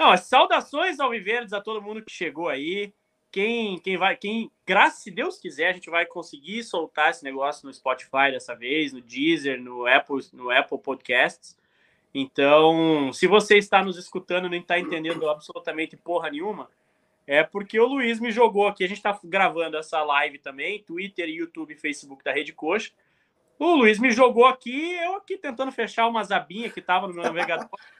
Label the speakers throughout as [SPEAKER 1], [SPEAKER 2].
[SPEAKER 1] Não, saudações ao Viverdes a todo mundo que chegou aí. Quem, quem vai, quem, graças se Deus quiser, a gente vai conseguir soltar esse negócio no Spotify dessa vez, no Deezer, no Apple, no Apple Podcasts. Então, se você está nos escutando e não está entendendo absolutamente porra nenhuma, é porque o Luiz me jogou aqui. A gente está gravando essa live também, Twitter, YouTube, Facebook da Rede Coxa. O Luiz me jogou aqui, eu aqui tentando fechar umas abinhas que tava no meu navegador.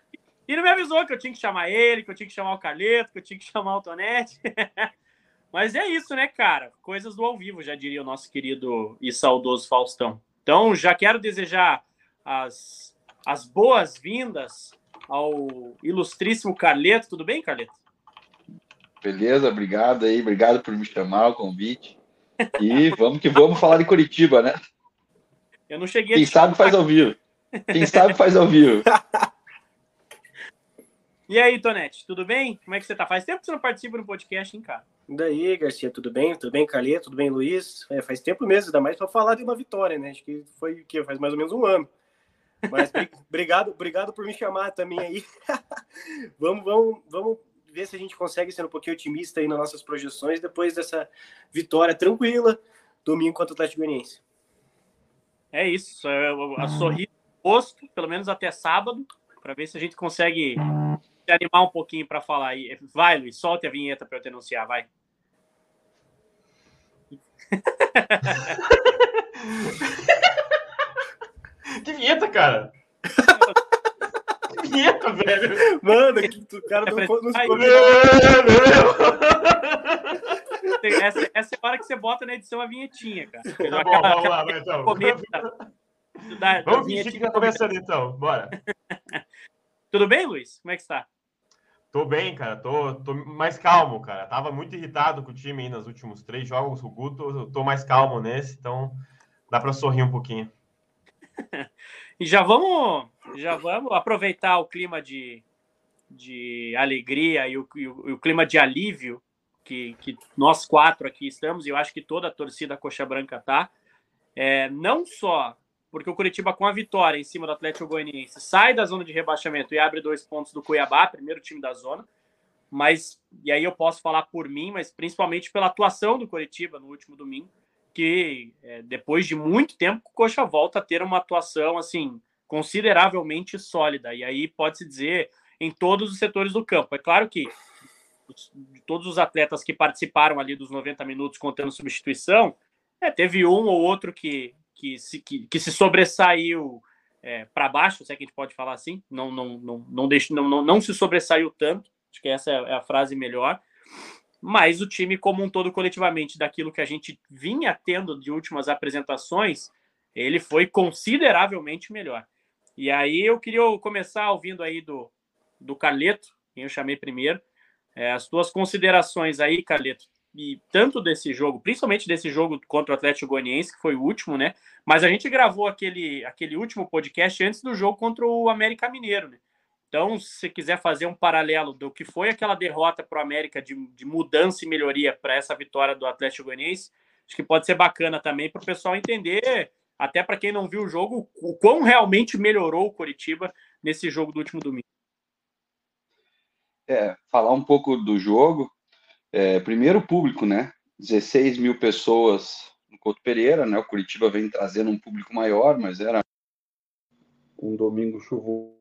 [SPEAKER 1] E ele me avisou que eu tinha que chamar ele, que eu tinha que chamar o Carleto, que eu tinha que chamar o Tonete. Mas é isso, né, cara? Coisas do ao vivo, já diria o nosso querido e saudoso Faustão. Então, já quero desejar as, as boas-vindas ao ilustríssimo Carleto. Tudo bem, Carleto?
[SPEAKER 2] Beleza, obrigado aí, obrigado por me chamar, o convite. E vamos que vamos falar de Curitiba, né?
[SPEAKER 1] Eu não cheguei
[SPEAKER 2] Quem sabe faz ao vivo. Quem sabe faz ao vivo.
[SPEAKER 1] E aí, Tonete, tudo bem? Como é que você tá? Faz tempo que você não participa do podcast, hein, cara?
[SPEAKER 3] E daí, Garcia, tudo bem? Tudo bem, Calê? Tudo bem, Luiz? É, faz tempo mesmo, ainda mais para falar de uma vitória, né? Acho que foi o quê? Faz mais ou menos um ano. Mas obrigado, obrigado por me chamar também aí. vamos, vamos, vamos ver se a gente consegue ser um pouquinho otimista aí nas nossas projeções depois dessa vitória tranquila domingo contra o Atlético Goianiense.
[SPEAKER 1] É isso, a sorrir posto, pelo menos até sábado, para ver se a gente consegue se animar um pouquinho para falar aí. Vai, Luiz, solte a vinheta para eu te anunciar, vai.
[SPEAKER 4] que vinheta, cara? que vinheta, velho?
[SPEAKER 3] Mano, que o cara não, não
[SPEAKER 1] essa, essa é a hora que você bota na edição a vinhetinha, cara.
[SPEAKER 4] Tá bom, vamos lá, vai, então. Da, vamos fingir que tá começando, então. Bora.
[SPEAKER 1] Tudo bem, Luiz? Como é que está?
[SPEAKER 4] Tô bem, cara. Tô, tô mais calmo, cara. Tava muito irritado com o time aí nos últimos três jogos o Guto. Tô mais calmo nesse, então dá para sorrir um pouquinho.
[SPEAKER 1] e já vamos, já vamos aproveitar o clima de, de alegria e o, e o, e o clima de alívio que, que, nós quatro aqui estamos, e eu acho que toda a torcida Coxa Branca tá. É, não só porque o Curitiba, com a vitória em cima do Atlético Goianiense, sai da zona de rebaixamento e abre dois pontos do Cuiabá, primeiro time da zona. Mas, e aí eu posso falar por mim, mas principalmente pela atuação do Curitiba no último domingo, que é, depois de muito tempo o Coxa volta a ter uma atuação assim consideravelmente sólida. E aí pode-se dizer em todos os setores do campo. É claro que de todos os atletas que participaram ali dos 90 minutos contando substituição, é, teve um ou outro que que se, que, que se sobressaiu é, para baixo, se é que a gente pode falar assim, não, não, não, não, deixa, não, não, não se sobressaiu tanto, acho que essa é a frase melhor, mas o time como um todo, coletivamente, daquilo que a gente vinha tendo de últimas apresentações, ele foi consideravelmente melhor. E aí eu queria começar ouvindo aí do, do Carleto, quem eu chamei primeiro, é, as tuas considerações aí, Carleto, e tanto desse jogo, principalmente desse jogo contra o Atlético Goianiense, que foi o último, né? Mas a gente gravou aquele, aquele último podcast antes do jogo contra o América Mineiro, né? Então, se quiser fazer um paralelo do que foi aquela derrota para o América de, de mudança e melhoria para essa vitória do Atlético Goianiense, acho que pode ser bacana também para o pessoal entender, até para quem não viu o jogo, o quão realmente melhorou o Coritiba nesse jogo do último domingo.
[SPEAKER 2] É, falar um pouco do jogo, é, primeiro público, né? 16 mil pessoas no Couto Pereira, né? O Curitiba vem trazendo um público maior, mas era um domingo chuvoso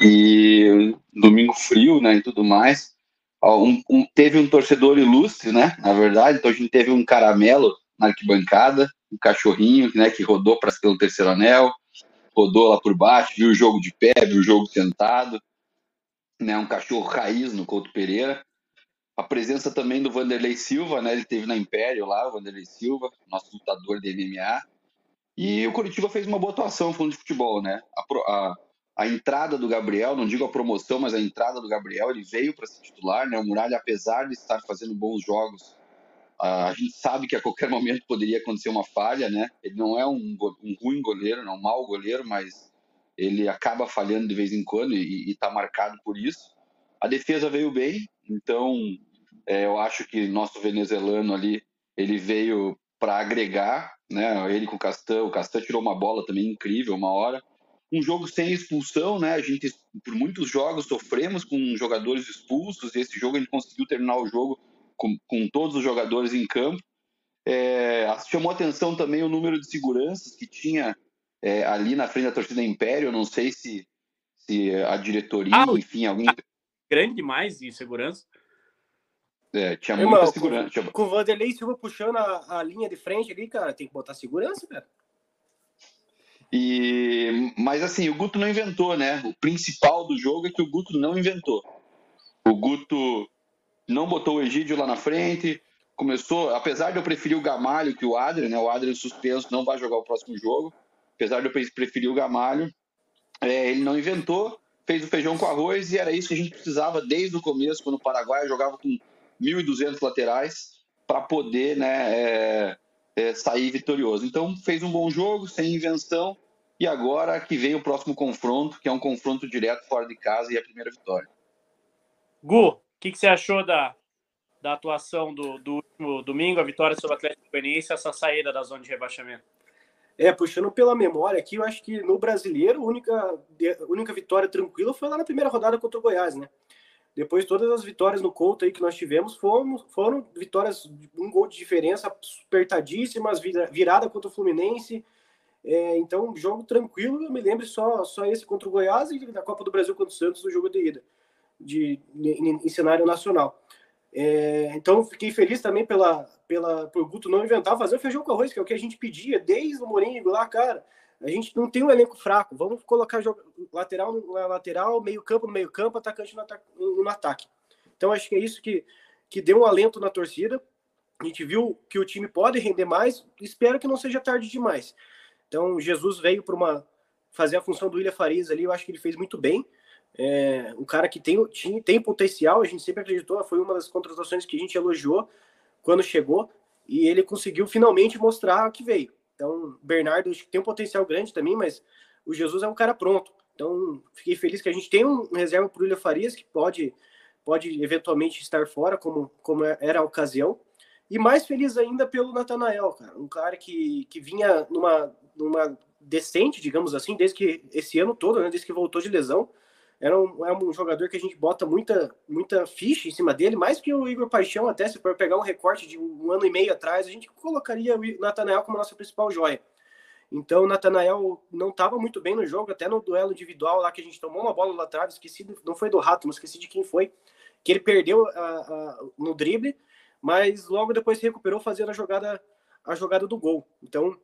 [SPEAKER 2] e domingo frio, né? E tudo mais. Um, um, teve um torcedor ilustre, né? Na verdade, então a gente teve um caramelo na arquibancada, um cachorrinho, né? Que rodou para pelo terceiro anel, rodou lá por baixo, viu o jogo de pé, viu o jogo sentado, né? Um cachorro raiz no Couto Pereira a presença também do Vanderlei Silva, né? Ele teve na Império lá, o Vanderlei Silva, nosso lutador de MMA. E o Curitiba fez uma boa atuação falando de futebol, né? A, a, a, entrada do Gabriel, não digo a promoção, mas a entrada do Gabriel, ele veio para ser titular, né? O Muralha, apesar de estar fazendo bons jogos, a gente sabe que a qualquer momento poderia acontecer uma falha, né? Ele não é um, um ruim goleiro, não um mau goleiro, mas ele acaba falhando de vez em quando e está marcado por isso. A defesa veio bem, então é, eu acho que nosso venezuelano ali ele veio para agregar, né? Ele com o Castan, o Castan tirou uma bola também incrível uma hora. um jogo sem expulsão, né? A gente, por muitos jogos, sofremos com jogadores expulsos, e esse jogo a gente conseguiu terminar o jogo com, com todos os jogadores em campo. É, chamou atenção também o número de seguranças que tinha é, ali na frente da torcida Império. Eu não sei se, se a diretoria, ah, enfim, alguém.
[SPEAKER 1] Grande demais de segurança.
[SPEAKER 2] É, tinha Irmão, muita segurança.
[SPEAKER 3] Com, com o Vanderlei Silva puxando a, a linha de frente ali, cara, tem que botar segurança, cara.
[SPEAKER 2] E, mas assim, o Guto não inventou, né? O principal do jogo é que o Guto não inventou. O Guto não botou o Egídio lá na frente, começou, apesar de eu preferir o Gamalho que o Adrian, né? O Adrian suspenso não vai jogar o próximo jogo. Apesar de eu preferir o Gamalho, é, ele não inventou, fez o feijão com arroz e era isso que a gente precisava desde o começo, quando o Paraguai jogava com 1.200 laterais para poder, né? É, é, sair vitorioso. Então fez um bom jogo, sem invenção, e agora que vem o próximo confronto, que é um confronto direto fora de casa e a primeira vitória.
[SPEAKER 1] Gu, o que, que, você achou da, da atuação do, do último domingo, a vitória sobre o Atlético Goianiense, essa saída da zona de rebaixamento?
[SPEAKER 3] É, puxando pela memória aqui, eu acho que no brasileiro, a única, a única vitória tranquila foi lá na primeira rodada contra o Goiás, né? Depois, todas as vitórias no Couto aí que nós tivemos foram, foram vitórias um gol de diferença apertadíssimas, virada contra o Fluminense. É, então, jogo tranquilo. Eu me lembro só, só esse contra o Goiás e na Copa do Brasil contra o Santos no jogo de ida, de, em, em cenário nacional. É, então, fiquei feliz também pela, pela, por Guto não inventar fazer o feijão com arroz, que é o que a gente pedia desde o Morinho lá, cara. A gente não tem um elenco fraco. Vamos colocar lateral na lateral, meio campo no meio campo, atacante no, ataque, no ataque. Então acho que é isso que, que deu um alento na torcida. A gente viu que o time pode render mais. Espero que não seja tarde demais. Então Jesus veio para uma fazer a função do William Farias ali. Eu acho que ele fez muito bem. É, um cara que tem, tem potencial. A gente sempre acreditou. Foi uma das contratações que a gente elogiou quando chegou. E ele conseguiu finalmente mostrar que veio. Então, Bernardo tem um potencial grande também, mas o Jesus é um cara pronto. Então, fiquei feliz que a gente tem um reserva para o William Farias, que pode, pode eventualmente estar fora, como, como era a ocasião. E mais feliz ainda pelo Natanael, cara. Um cara que, que vinha numa, numa decente, digamos assim, desde que esse ano todo, né, desde que voltou de lesão era um, é um jogador que a gente bota muita, muita ficha em cima dele, mais que o Igor Paixão, até se for pegar um recorte de um ano e meio atrás, a gente colocaria o Natanael como nossa principal joia. Então, o Natanael não estava muito bem no jogo, até no duelo individual lá que a gente tomou uma bola lá atrás, esqueci, não foi do Rato, não esqueci de quem foi, que ele perdeu no drible, mas logo depois se recuperou fazendo a jogada, a jogada do gol. Então,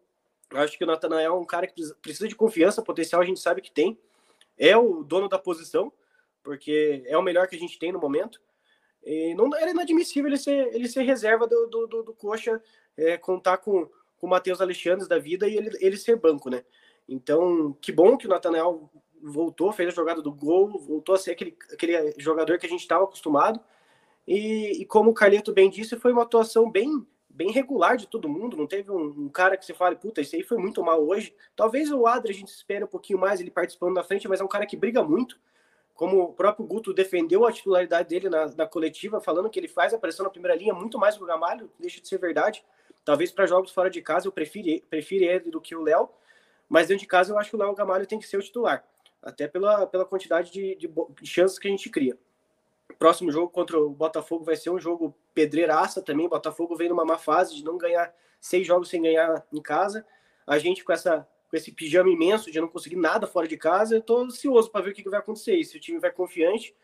[SPEAKER 3] acho que o Natanael é um cara que precisa de confiança, potencial a gente sabe que tem, é o dono da posição, porque é o melhor que a gente tem no momento. E não era inadmissível ele ser, ele ser reserva do, do, do, do Coxa, é, contar com, com o Matheus Alexandre da vida e ele, ele ser banco, né? Então, que bom que o Natanael voltou, fez a jogada do gol, voltou a ser aquele, aquele jogador que a gente estava acostumado. E, e, como o Carleto bem disse, foi uma atuação bem bem regular de todo mundo, não teve um, um, cara que você fale, puta, isso aí foi muito mal hoje. Talvez o Adri a gente espere um pouquinho mais ele participando na frente, mas é um cara que briga muito. Como o próprio Guto defendeu a titularidade dele na, na coletiva, falando que ele faz a pressão na primeira linha muito mais que o Gamalho, deixa de ser verdade. Talvez para jogos fora de casa eu prefiro, prefiro ele do que o Léo, mas dentro de casa eu acho que o Léo Gamalho tem que ser o titular, até pela, pela quantidade de, de, de chances que a gente cria próximo jogo contra o Botafogo vai ser um jogo pedreiraça também. O Botafogo vem numa má fase de não ganhar seis jogos sem ganhar em casa. A gente com essa com esse pijama imenso de não conseguir nada fora de casa, eu tô ansioso para ver o que, que vai acontecer. Se o time vai confiante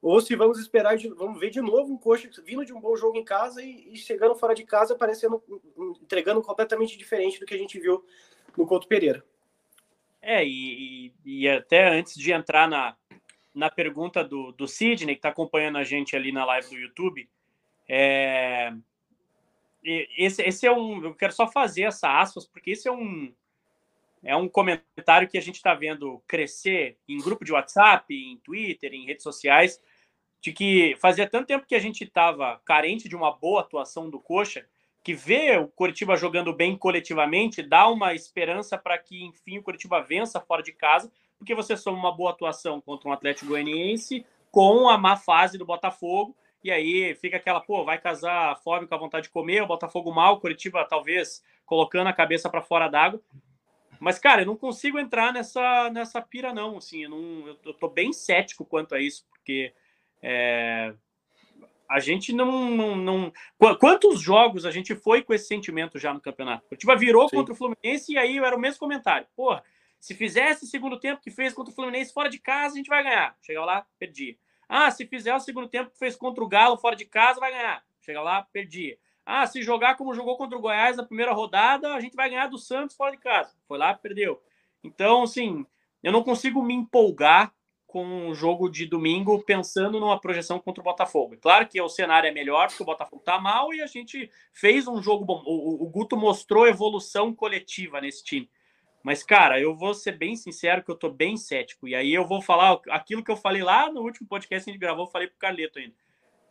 [SPEAKER 3] ou se vamos esperar, de, vamos ver de novo um coxa vindo de um bom jogo em casa e, e chegando fora de casa, parecendo entregando completamente diferente do que a gente viu no Couto Pereira.
[SPEAKER 1] É, e, e até antes de entrar na, na pergunta do, do Sidney, que está acompanhando a gente ali na live do YouTube. É, esse, esse é um. Eu quero só fazer essa aspas, porque esse é um. É um comentário que a gente está vendo crescer em grupo de WhatsApp, em Twitter, em redes sociais, de que fazia tanto tempo que a gente estava carente de uma boa atuação do Coxa, que ver o Curitiba jogando bem coletivamente dá uma esperança para que, enfim, o Curitiba vença fora de casa, porque você soma uma boa atuação contra um Atlético Goianiense com a má fase do Botafogo, e aí fica aquela, pô, vai casar a fome com a vontade de comer, o Botafogo mal, Curitiba talvez colocando a cabeça para fora d'água. Mas, cara, eu não consigo entrar nessa, nessa pira, não. Assim, eu, não, eu, eu tô bem cético quanto a isso, porque é, a gente não, não, não, Quantos jogos a gente foi com esse sentimento já no campeonato? O Curitiba virou Sim. contra o Fluminense e aí era o mesmo comentário. Porra, se fizesse o segundo tempo que fez contra o Fluminense fora de casa, a gente vai ganhar. Chega lá, perdi. Ah, se fizer o segundo tempo que fez contra o Galo fora de casa, vai ganhar. Chega lá, perdi. Ah, se jogar como jogou contra o Goiás na primeira rodada, a gente vai ganhar do Santos fora de casa. Foi lá, perdeu. Então, assim, eu não consigo me empolgar com o jogo de domingo pensando numa projeção contra o Botafogo. Claro que o cenário é melhor porque o Botafogo tá mal e a gente fez um jogo bom. O, o, Guto mostrou evolução coletiva nesse time. Mas, cara, eu vou ser bem sincero que eu tô bem cético. E aí eu vou falar aquilo que eu falei lá no último podcast que a gente gravou, eu falei pro Carleto ainda.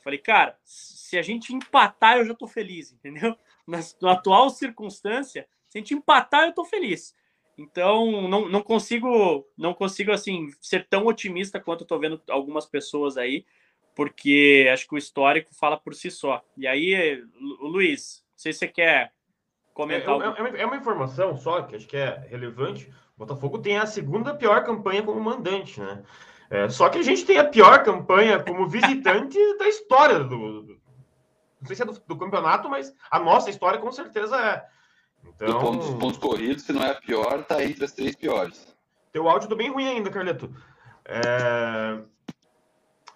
[SPEAKER 1] Falei, cara, se a gente empatar, eu já tô feliz, entendeu? Na, na atual circunstância, se a gente empatar, eu tô feliz. Então, não, não consigo, não consigo assim ser tão otimista quanto eu tô vendo algumas pessoas aí, porque acho que o histórico fala por si só. E aí, Luiz, não sei se você quer comentar.
[SPEAKER 4] É, é, é, uma informação só que acho que é relevante. O Botafogo tem a segunda pior campanha como mandante, né? É, só que a gente tem a pior campanha como visitante da história do, do, não sei se é do, do campeonato, mas a nossa história com certeza é.
[SPEAKER 2] Então, pontos, pontos corridos, se não é a pior, tá entre as três piores.
[SPEAKER 4] Teu áudio tá bem ruim ainda, Carleto. É...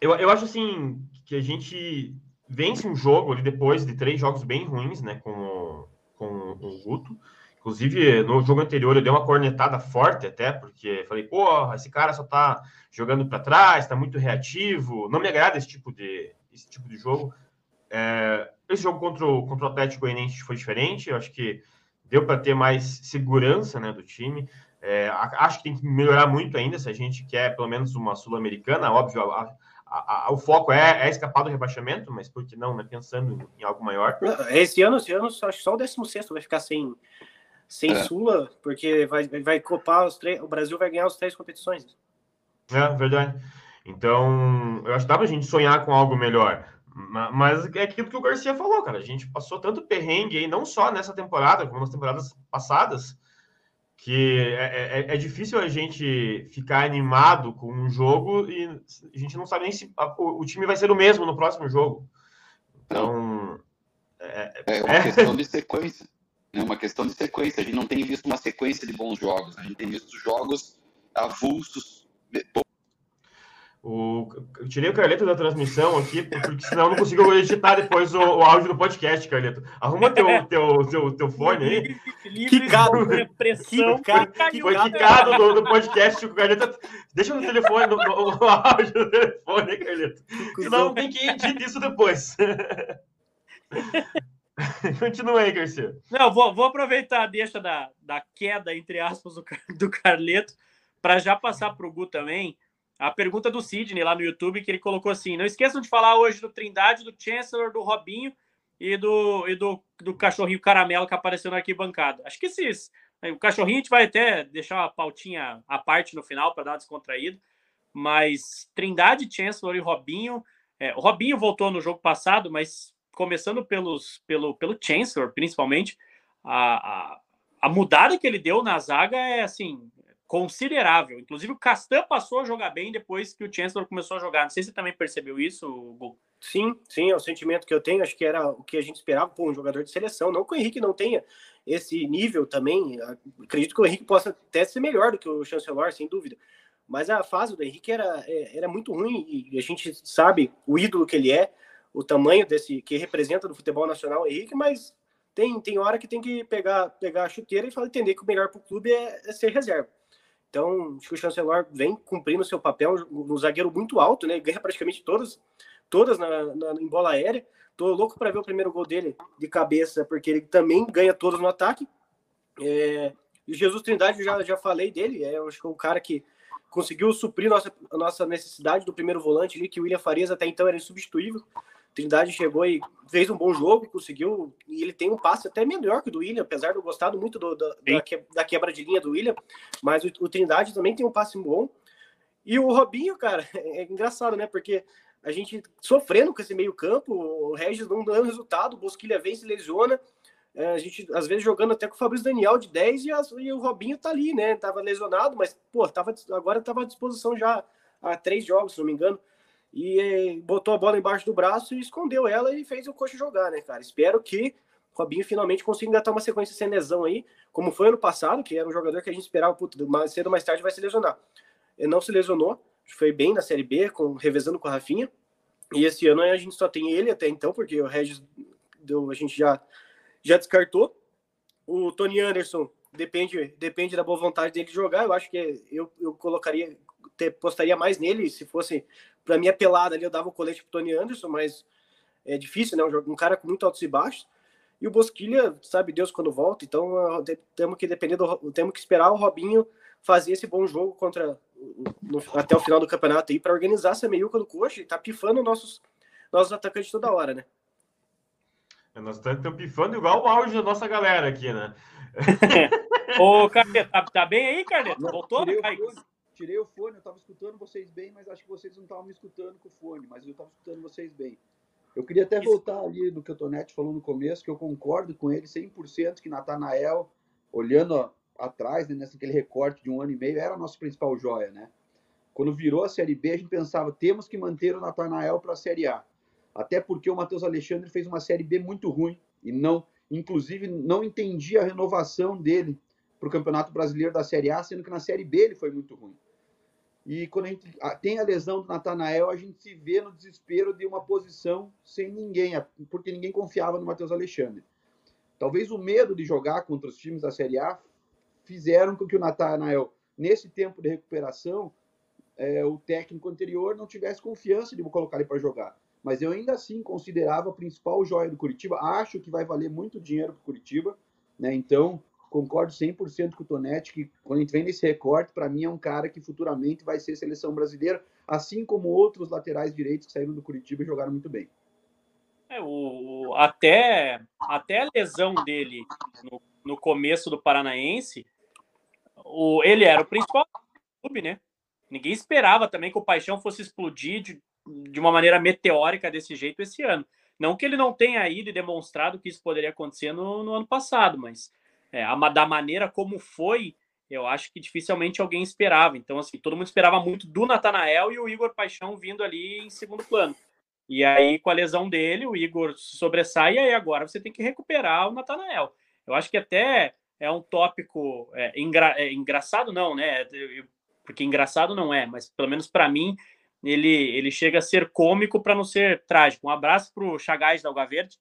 [SPEAKER 4] Eu, eu acho assim que a gente vence um jogo ali depois de três jogos bem ruins, né, com, o, com o Guto. Inclusive, no jogo anterior eu dei uma cornetada forte até, porque falei, pô, esse cara só tá jogando para trás, tá muito reativo. Não me agrada esse tipo de, esse tipo de jogo. É, esse jogo contra o, contra o Atlético Goianiense foi diferente. Eu acho que deu para ter mais segurança né, do time. É, acho que tem que melhorar muito ainda se a gente quer pelo menos uma sul-americana. Óbvio, a, a, a, o foco é, é, escapar do rebaixamento, mas por que não, né? Pensando em, em algo maior.
[SPEAKER 3] Esse ano, esse ano, acho que só o 16 vai ficar sem, sem é. Sula, porque vai, vai copar os três. O Brasil vai ganhar as três competições.
[SPEAKER 4] É, verdade. Então, eu acho que dá pra gente sonhar com algo melhor. Mas é aquilo que o Garcia falou, cara. A gente passou tanto perrengue aí, não só nessa temporada, como nas temporadas passadas, que é, é, é difícil a gente ficar animado com um jogo e a gente não sabe nem se a, o, o, time vai ser o mesmo no próximo jogo. Então.
[SPEAKER 2] É, é uma é. questão de sequência. É uma questão de sequência. A gente não tem visto uma sequência de bons jogos. A gente tem visto jogos avulsos,
[SPEAKER 4] o, eu tirei o Carleto da transmissão aqui, porque senão eu não consigo editar depois o, o áudio do podcast, Carleto. Arruma teu, teu, teu, teu fone aí.
[SPEAKER 1] Quicado. Pressão.
[SPEAKER 4] Quicado, foi quicado do, do podcast. O Carleto, deixa no telefone, no, no, no áudio do telefone, Carleto. Senão tem que editar isso depois. Continua aí, Garcia.
[SPEAKER 1] Não, vou, vou aproveitar a deixa da, da queda, entre aspas, do, do Carleto, para já passar para o Gu também a pergunta do Sidney lá no YouTube, que ele colocou assim: não esqueçam de falar hoje do Trindade, do Chancellor, do Robinho e do, e do, do cachorrinho caramelo que apareceu na arquibancada. Acho que esses. O cachorrinho a gente vai até deixar uma pautinha à parte no final para dar uma descontraída. Mas Trindade, Chancellor e Robinho. É, o Robinho voltou no jogo passado, mas começando pelos, pelo, pelo Chancellor, principalmente, a, a, a mudada que ele deu na zaga é assim considerável. Inclusive, o Castan passou a jogar bem depois que o Chancellor começou a jogar. Não sei se você também percebeu isso, Gu.
[SPEAKER 3] Sim, sim, é o sentimento que eu tenho. Acho que era o que a gente esperava por um jogador de seleção. Não que o Henrique não tenha esse nível também. Acredito que o Henrique possa até ser melhor do que o Chancellor, sem dúvida. Mas a fase do Henrique era, é, era muito ruim e a gente sabe o ídolo que ele é, o tamanho desse que representa no futebol nacional, Henrique, mas tem, tem hora que tem que pegar, pegar a chuteira e falar, entender que o melhor para o clube é, é ser reserva. Então, acho que o Chancellor vem cumprindo seu papel, um zagueiro muito alto, né? Ganha praticamente todas, todas na, na em bola aérea. Tô louco para ver o primeiro gol dele de cabeça, porque ele também ganha todas no ataque. É, e o Jesus Trindade, eu já, já falei dele, é, acho que é o cara que conseguiu suprir nossa, a nossa necessidade do primeiro volante ali, que o William Farias até então era insubstituível. Trindade chegou e fez um bom jogo, conseguiu, e ele tem um passe até melhor que o do William, apesar de eu gostar muito do, da, da, quebra de linha do William, mas o, o, Trindade também tem um passe bom. E o Robinho, cara, é engraçado, né? Porque a gente sofrendo com esse meio campo, o Regis não dando resultado, o Bosquilha vem, se lesiona, É, a gente, às vezes, jogando até com o Fabrício Daniel de 10 e, as, e, o Robinho tá ali, né? Tava lesionado, mas, pô, tava, agora tava à disposição já há três jogos, se não me engano. E é, botou a bola embaixo do braço e escondeu ela e fez o coxa jogar, né, cara? Espero que o Robinho finalmente consiga engatar uma sequência sem lesão aí, como foi ano passado, que era um jogador que a gente esperava, puto, mais cedo ou mais tarde vai se lesionar. Ele não se lesionou, foi bem na Série B, com, revezando com a Rafinha. E esse ano a gente só tem ele até então, porque o Regis deu, a gente já já descartou. O Tony Anderson depende, depende da boa vontade dele de jogar. Eu acho que eu, eu colocaria, te, postaria mais nele. Se fosse para minha pelada ali, eu dava o colete pro Tony Anderson, mas é difícil, né? Um, um cara com muito altos e baixos. E o Bosquilha, sabe Deus quando volta, então temos que depender do, temos que esperar o Robinho fazer esse bom jogo contra no, até o final do campeonato aí para organizar essa meiuca do coxa e tá pifando nossos nossos atacantes toda hora, né?
[SPEAKER 4] Nós estamos pifando igual o áudio da nossa galera aqui, né?
[SPEAKER 1] Ô, Carneto, tá, tá, bem aí, Carneto? Voltou,
[SPEAKER 2] tirei o fone, eu estava escutando vocês bem, mas acho que vocês não estavam me escutando com o fone, mas eu estava escutando vocês bem. Eu queria até voltar ali no que o Tonete falou no começo, que eu concordo com ele 100% que Natanael, olhando atrás, né, aquele recorte de um ano e meio, era nosso principal joia, né? Quando virou a Série B, a gente pensava, temos que manter o Natanael para a Série A. Até porque o Matheus Alexandre fez uma Série B muito ruim e não, inclusive, não entendia a renovação dele para o Campeonato Brasileiro da Série A, sendo que na Série B ele foi muito ruim. E quando a gente tem a lesão do Natanael, a gente se vê no desespero de uma posição sem ninguém, porque ninguém confiava no Matheus Alexandre. Talvez o medo de jogar contra os times da Série A fizeram com que o Natanael, nesse tempo de recuperação, é, o técnico anterior não tivesse confiança de colocar ele para jogar mas eu ainda assim considerava a principal joia do Curitiba. Acho que vai valer muito dinheiro para o Curitiba, né? Então, concordo 100% com o Tonetti que quando a gente vem nesse recorte, para mim é um cara que futuramente vai ser seleção brasileira, assim como outros laterais direitos que saíram do Curitiba e jogaram muito bem.
[SPEAKER 1] É, o, até, até a lesão dele no, no começo do Paranaense, o, ele era o principal clube, né? Ninguém esperava também que o Paixão fosse explodir de, de uma maneira meteórica desse jeito esse ano. Não que ele não tenha ido e demonstrado que isso poderia acontecer no, no ano passado, mas é, a, da maneira como foi, eu acho que dificilmente alguém esperava. Então, assim, todo mundo esperava muito do Natanael e o Igor Paixão vindo ali em segundo plano. E aí, com a lesão dele, o Igor sobressai, e aí agora você tem que recuperar o Natanael. Eu acho que até é um tópico é, engra, é, engraçado, não, né? Porque engraçado não é, mas pelo menos para mim ele, ele chega a ser cômico para não ser trágico. Um abraço para o Chagás da Alga Verde.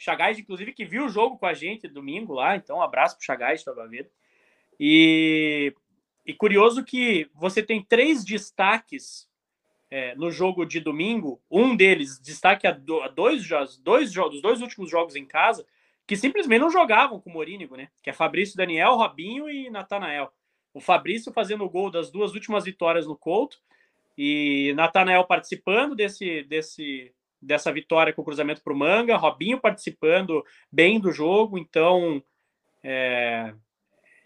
[SPEAKER 1] Chagás, inclusive, que viu o jogo com a gente domingo lá, então um abraço para o Chagás Verde. E, e curioso que você tem três destaques é, no jogo de domingo, um deles destaque a, do, a dois, dois jogos, dois últimos jogos em casa, que simplesmente não jogavam com o Morínigo, né? Que é Fabrício Daniel, Robinho e Natanael. O Fabrício fazendo o gol das duas últimas vitórias no Couto e Natanael participando desse, desse, dessa vitória com o cruzamento para o Manga, Robinho participando bem do jogo, então é,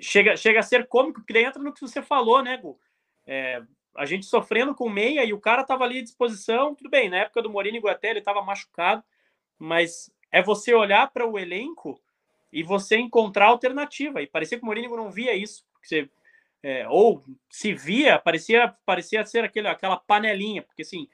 [SPEAKER 1] chega, chega a ser cômico, porque entra no que você falou, né, Gu? É, a gente sofrendo com meia e o cara estava ali à disposição, tudo bem, na época do Morini até ele estava machucado, mas é você olhar para o elenco e você encontrar alternativa, e parecia que o Morini não via isso, você é, ou se via, parecia, parecia ser aquele, aquela panelinha, porque assim,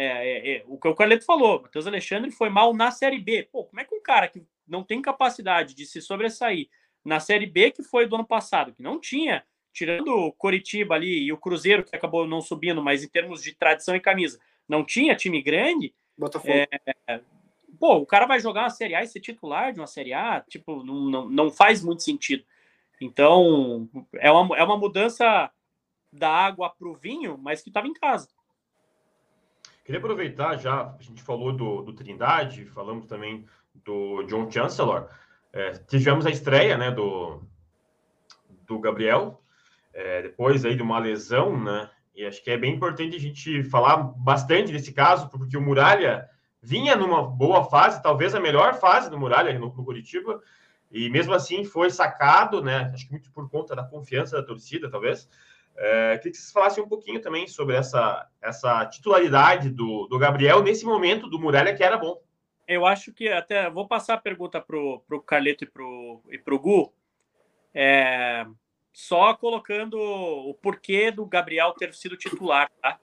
[SPEAKER 1] é, é, é, o que o Carleto falou, Matheus Alexandre foi mal na Série B. Pô, como é que um cara que não tem capacidade de se sobressair na Série B, que foi do ano passado, que não tinha, tirando o Coritiba ali e o Cruzeiro, que acabou não subindo, mas em termos de tradição e camisa, não tinha time grande.
[SPEAKER 3] Botafogo.
[SPEAKER 1] É, pô, o cara vai jogar uma Série A e ser titular de uma Série A, tipo, não, não, não faz muito sentido. Então, é uma, é uma mudança da água para o vinho, mas que estava em casa.
[SPEAKER 4] Queria aproveitar já, a gente falou do, do Trindade, falamos também do John Chancellor. É, tivemos a estreia né, do, do Gabriel, é, depois aí de uma lesão, né? E acho que é bem importante a gente falar bastante desse caso, porque o Muralha vinha numa boa fase, talvez a melhor fase do Muralha no, no Curitiba, e mesmo assim foi sacado, né? Acho que muito por conta da confiança da torcida, talvez. É, queria que vocês falassem um pouquinho também sobre essa, essa titularidade do, do Gabriel nesse momento do Muralha que era bom.
[SPEAKER 1] eu acho que até vou passar a pergunta para o Carleto e para e pro Gu. É, só colocando o porquê do Gabriel ter sido titular, tá?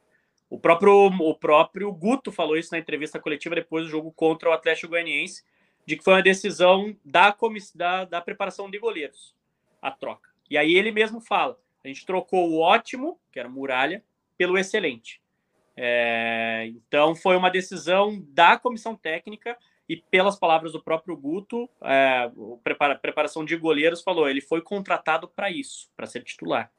[SPEAKER 1] O próprio, o próprio Guto falou isso na entrevista coletiva depois do jogo contra o Atlético Goianiense, de que foi uma decisão da, da, da preparação de goleiros, a troca. E aí ele mesmo fala: a gente trocou o ótimo, que era Muralha, pelo excelente. É, então foi uma decisão da comissão técnica e pelas palavras do próprio Guto, é, prepara, preparação de goleiros falou, ele foi contratado para isso, para ser titular.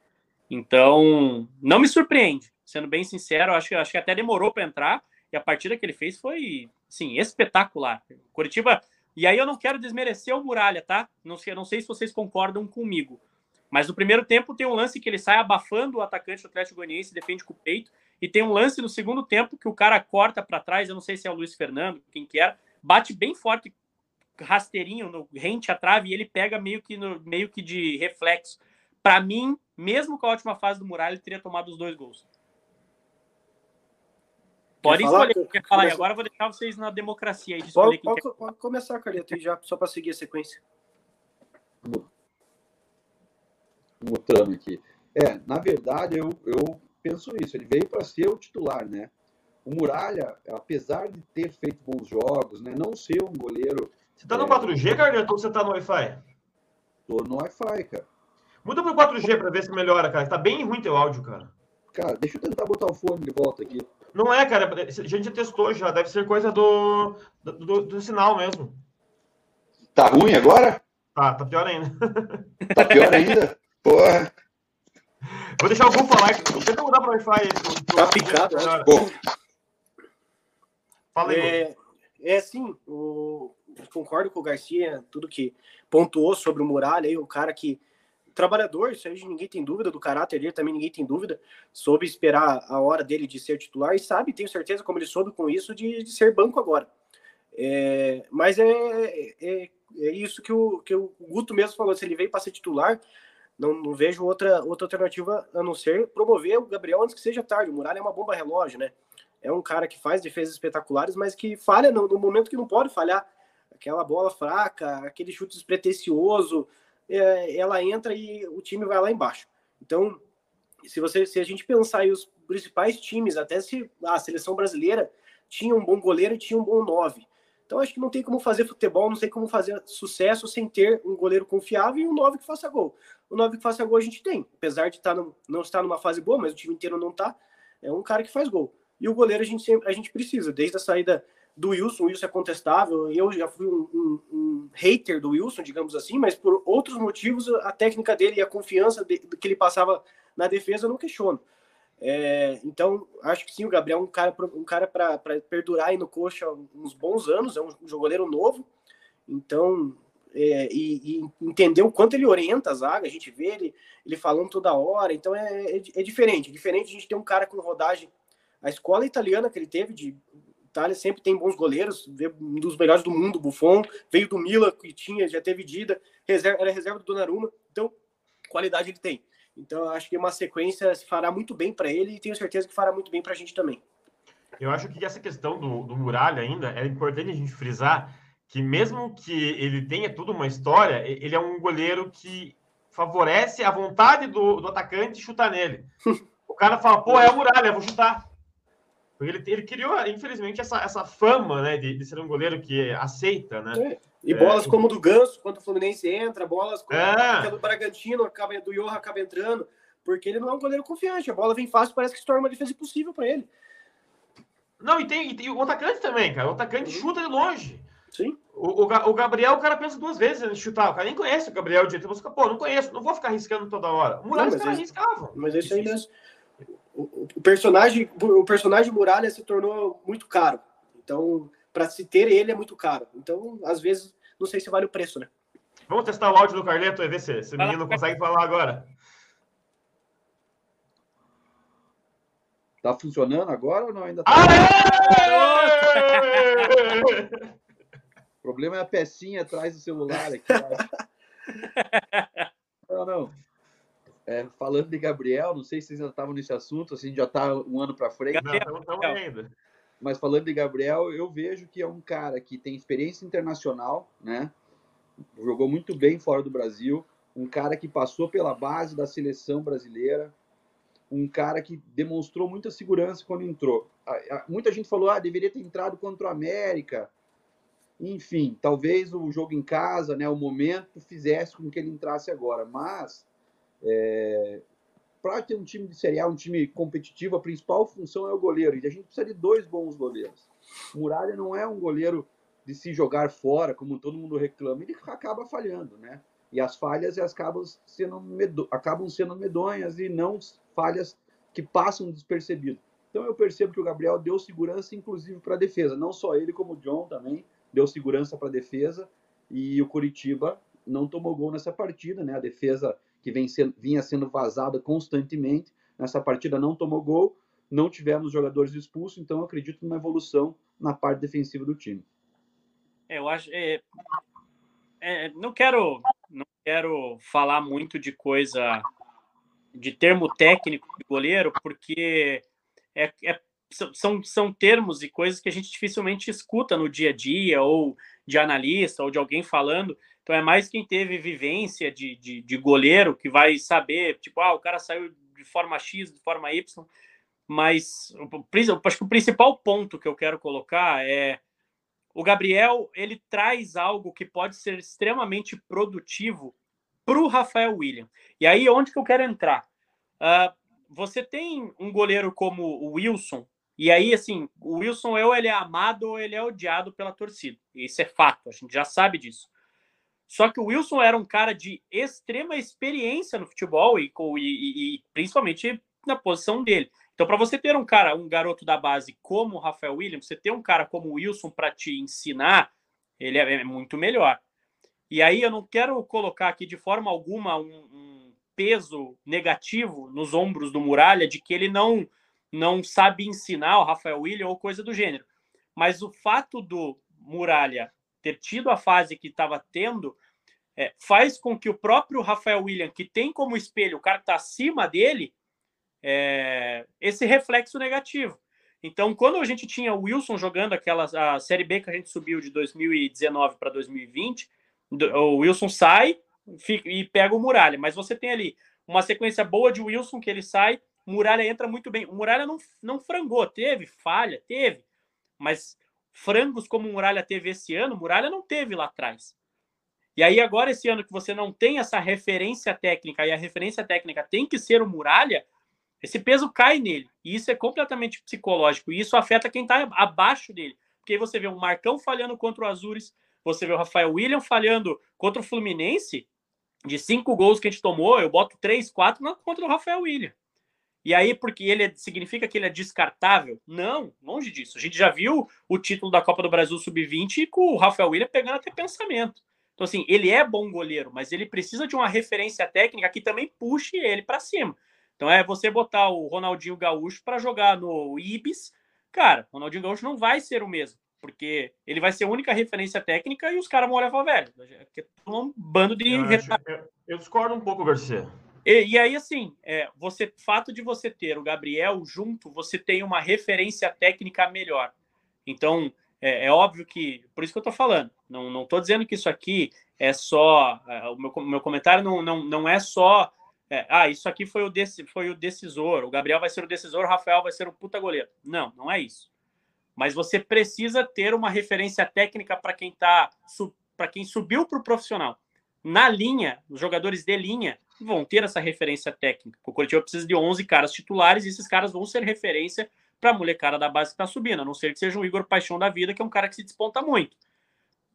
[SPEAKER 1] Então não me surpreende, sendo bem sincero, acho, acho que até demorou para entrar e a partida que ele fez foi, sim, espetacular. Curitiba e aí eu não quero desmerecer o Muralha, tá? Não sei, não sei se vocês concordam comigo. Mas no primeiro tempo tem um lance que ele sai abafando o atacante do Atlético Goianiense, defende com o peito, e tem um lance no segundo tempo que o cara corta para trás, eu não sei se é o Luiz Fernando, quem que era, bate bem forte, rasteirinho, no rente a trave, e ele pega meio que, no, meio que de reflexo. Para mim, mesmo com a última fase do Muralha, ele teria tomado os dois gols. Pode escolher o que quer falar. Agora eu vou deixar vocês na democracia aí de
[SPEAKER 3] escolher pode, pode, pode começar, Carleto, já, só para seguir a sequência.
[SPEAKER 5] Voltando aqui. É, na verdade, eu, eu penso isso. Ele veio para ser o titular, né? O Muralha, apesar de ter feito bons jogos, né, não ser um goleiro.
[SPEAKER 4] Você tá no é... 4G, Carleto, ou você tá no Wi-Fi?
[SPEAKER 5] Tô no Wi-Fi, cara.
[SPEAKER 4] Muda pro 4G para ver se melhora, cara. Tá bem ruim teu áudio, cara.
[SPEAKER 5] Cara, deixa eu tentar botar o fone de volta aqui.
[SPEAKER 4] Não é, cara. A gente já testou já. Deve ser coisa do, do, do, do sinal mesmo.
[SPEAKER 2] Tá ruim agora?
[SPEAKER 4] Tá, tá pior ainda.
[SPEAKER 2] Tá pior ainda? Porra.
[SPEAKER 4] Vou deixar o Gu falar. Tenta mudar para o Wi-Fi.
[SPEAKER 3] Tá picado,
[SPEAKER 2] né? Bom.
[SPEAKER 3] Fala aí, é, é assim, o, concordo com o Garcia, tudo que pontuou sobre o Muralha, aí, o cara que trabalhador, isso aí ninguém tem dúvida do caráter dele, também ninguém tem dúvida, soube esperar a hora dele de ser titular e sabe, tenho certeza, como ele soube com isso, de, de ser banco agora. É, mas é, é, é, isso que o, que o Guto mesmo falou, se ele veio para ser titular, não, não, vejo outra, outra alternativa a não ser promover o Gabriel antes que seja tarde. O Muralha é uma bomba relógio, né? É um cara que faz defesas espetaculares, mas que falha no, no momento que não pode falhar. Aquela bola fraca, aquele chute despretensioso, é, ela entra e o time vai lá embaixo. Então, se você se a gente pensar aí os principais times, até se a seleção brasileira tinha um bom goleiro e tinha um bom nove. Então acho que não tem como fazer futebol, não sei como fazer sucesso sem ter um goleiro confiável e um nove que faça gol. O nove que faça gol a gente tem, apesar de estar tá no, não estar numa fase boa, mas o time inteiro não está. É um cara que faz gol. E o goleiro a gente sempre a gente precisa, desde a saída do Wilson, o Wilson é contestável. Eu já fui um, um, um, hater do Wilson, digamos assim, mas por outros motivos, a técnica dele e a confiança de, que ele passava na defesa eu não questiono. É, então, acho que sim, o Gabriel é um cara, um cara para perdurar aí no coxa uns bons anos, é um, um goleiro novo. Então, é, e, e, entender o quanto ele orienta a zaga, a gente vê ele, ele falando toda hora, então é, é, é diferente. Diferente a gente ter um cara com rodagem. A escola italiana que ele teve de Itália sempre tem bons goleiros, um dos melhores do mundo, Buffon, veio do Milan, que tinha, já teve Dida, reserva, era reserva do Donnarumma, então qualidade ele tem. Então acho que uma sequência se fará muito bem para ele e tenho certeza que fará muito bem para a gente também.
[SPEAKER 4] Eu acho que essa questão do, do Muralha ainda é importante a gente frisar que mesmo que ele tenha tudo uma história, ele é um goleiro que favorece a vontade do, do atacante chutar nele. O cara fala, pô, é o Muralha, vou chutar. Porque ele, ele criou, infelizmente, essa, essa fama né, de, de ser um goleiro que aceita, né?
[SPEAKER 3] E bolas é, como do Ganso, quando o Fluminense entra, bolas como é. do Bragantino, acaba, do Johan acaba entrando, porque ele não é um goleiro confiante. A bola vem fácil, parece que se torna uma defesa impossível para ele.
[SPEAKER 4] Não, e tem, e tem, o atacante também, cara. O atacante uhum. chuta de longe.
[SPEAKER 3] Sim.
[SPEAKER 4] O, o, o, Gabriel, o cara pensa duas vezes antes de chutar. O cara nem conhece o Gabriel de jeito. Você pô, não conheço, não vou ficar arriscando toda hora. O Muralha, os caras arriscavam.
[SPEAKER 3] Mas isso aí mesmo o, personagem o personagem Muralha se tornou muito caro. Então, para se ter ele é muito caro. Então, às vezes, não sei se vale o preço, né?
[SPEAKER 4] Vamos testar o áudio do Carleto e ver se esse menino consegue falar agora.
[SPEAKER 5] Tá funcionando agora ou não ainda
[SPEAKER 4] tá?
[SPEAKER 5] o problema é a pecinha atrás do celular aqui. não, não. É, falando de Gabriel, não sei se vocês já estavam nesse assunto, assim, já está um ano para frente.
[SPEAKER 4] Não, estamos ainda.
[SPEAKER 2] Mas falando de Gabriel, eu vejo que é um cara que tem experiência internacional, né? Jogou muito bem fora do Brasil, um cara que passou pela base da seleção brasileira, um cara que demonstrou muita segurança quando entrou. Muita gente falou, ah, deveria ter entrado contra o América. Enfim, talvez o jogo em casa, né, o momento, fizesse com que ele entrasse agora. Mas, é, para ter um time de Série A, um time competitivo, a principal função é o goleiro. E a gente precisa de dois bons goleiros. Muralha não é um goleiro de se jogar fora, como todo mundo reclama, ele acaba falhando, né? E as falhas acabam sendo, medo... acabam sendo medonhas e não falhas que passam despercebido. Então eu percebo que o Gabriel deu segurança, inclusive, para a defesa. Não só ele, como o John também deu segurança para a defesa. E o Curitiba não tomou gol nessa partida, né? A defesa que vem sendo, vinha sendo vazada constantemente nessa partida não tomou gol. Não tivemos jogadores expulsos, então acredito numa evolução na parte defensiva do time.
[SPEAKER 1] É, eu acho. É, é, não quero não quero falar muito de coisa de termo técnico de goleiro, porque é, é, são, são termos e coisas que a gente dificilmente escuta no dia a dia, ou de analista, ou de alguém falando. Então é mais quem teve vivência de, de, de goleiro que vai saber, tipo, ah, o cara saiu de forma X, de forma Y. Mas eu acho que o principal ponto que eu quero colocar é o Gabriel ele traz algo que pode ser extremamente produtivo para o Rafael William. E aí, onde que eu quero entrar? Uh, você tem um goleiro como o Wilson, e aí, assim, o Wilson ou ele é amado ou ele é odiado pela torcida. Isso é fato, a gente já sabe disso. Só que o Wilson era um cara de extrema experiência no futebol e, e, e principalmente na posição dele. Então, para você ter um cara, um garoto da base como o Rafael Williams, você ter um cara como o Wilson para te ensinar, ele é, é, muito melhor. E aí eu não quero colocar aqui de forma alguma um, um peso negativo nos ombros do Muralha de que ele não não sabe ensinar o Rafael Williams ou coisa do gênero. Mas o fato do Muralha ter tido a fase que estava tendo é, faz com que o próprio Rafael William, que tem como espelho o cara que está acima dele, é, esse reflexo negativo. Então, quando a gente tinha o Wilson jogando aquela a Série B que a gente subiu de 2019 para 2020, o Wilson sai fica, e pega o Muralha. Mas você tem ali uma sequência boa de Wilson que ele sai, Muralha entra muito bem. O Muralha não, não frangou, teve falha, teve. Mas frangos como o Muralha teve esse ano, Muralha não teve lá atrás. E aí, agora, esse ano que você não tem essa referência técnica, e a referência técnica tem que ser o Muralha, esse peso cai nele. E isso é completamente psicológico. E isso afeta quem está abaixo dele. Porque aí você vê um Marcão falhando contra o Azures, você vê o Rafael William falhando contra o Fluminense. De cinco gols que a gente tomou, eu boto três, quatro contra o Rafael William. E aí, porque ele é, significa que ele é descartável? Não, longe disso. A gente já viu o título da Copa do Brasil Sub-20 com o Rafael William pegando até pensamento. Então, assim, ele é bom goleiro, mas ele precisa de uma referência técnica que também puxe ele para cima. Então é você botar o Ronaldinho Gaúcho para jogar no Ibis. Cara, o Ronaldinho Gaúcho não vai ser o mesmo, porque ele vai ser a única referência técnica e os caras vão levar velho. É um bando de.
[SPEAKER 4] Eu, acho, eu, eu discordo um pouco, Garcia.
[SPEAKER 1] E, e, aí, assim, é, você, fato de você ter o Gabriel junto, você tem uma referência técnica melhor. Então, é, é óbvio que, por isso que eu estou falando, não estou dizendo que isso aqui é só. É, o meu, meu comentário não, não, não é só é, ah, isso aqui foi o, dec, foi o decisor, o Gabriel vai ser o decisor, o Rafael vai ser o puta goleiro. Não, não é isso. Mas você precisa ter uma referência técnica para quem tá para quem subiu para o profissional. Na linha, os jogadores de linha vão ter essa referência técnica. O Curitiba precisa de 11 caras titulares e esses caras vão ser referência para a molecada da base que está subindo, a não ser que seja o Igor Paixão da vida, que é um cara que se desponta muito.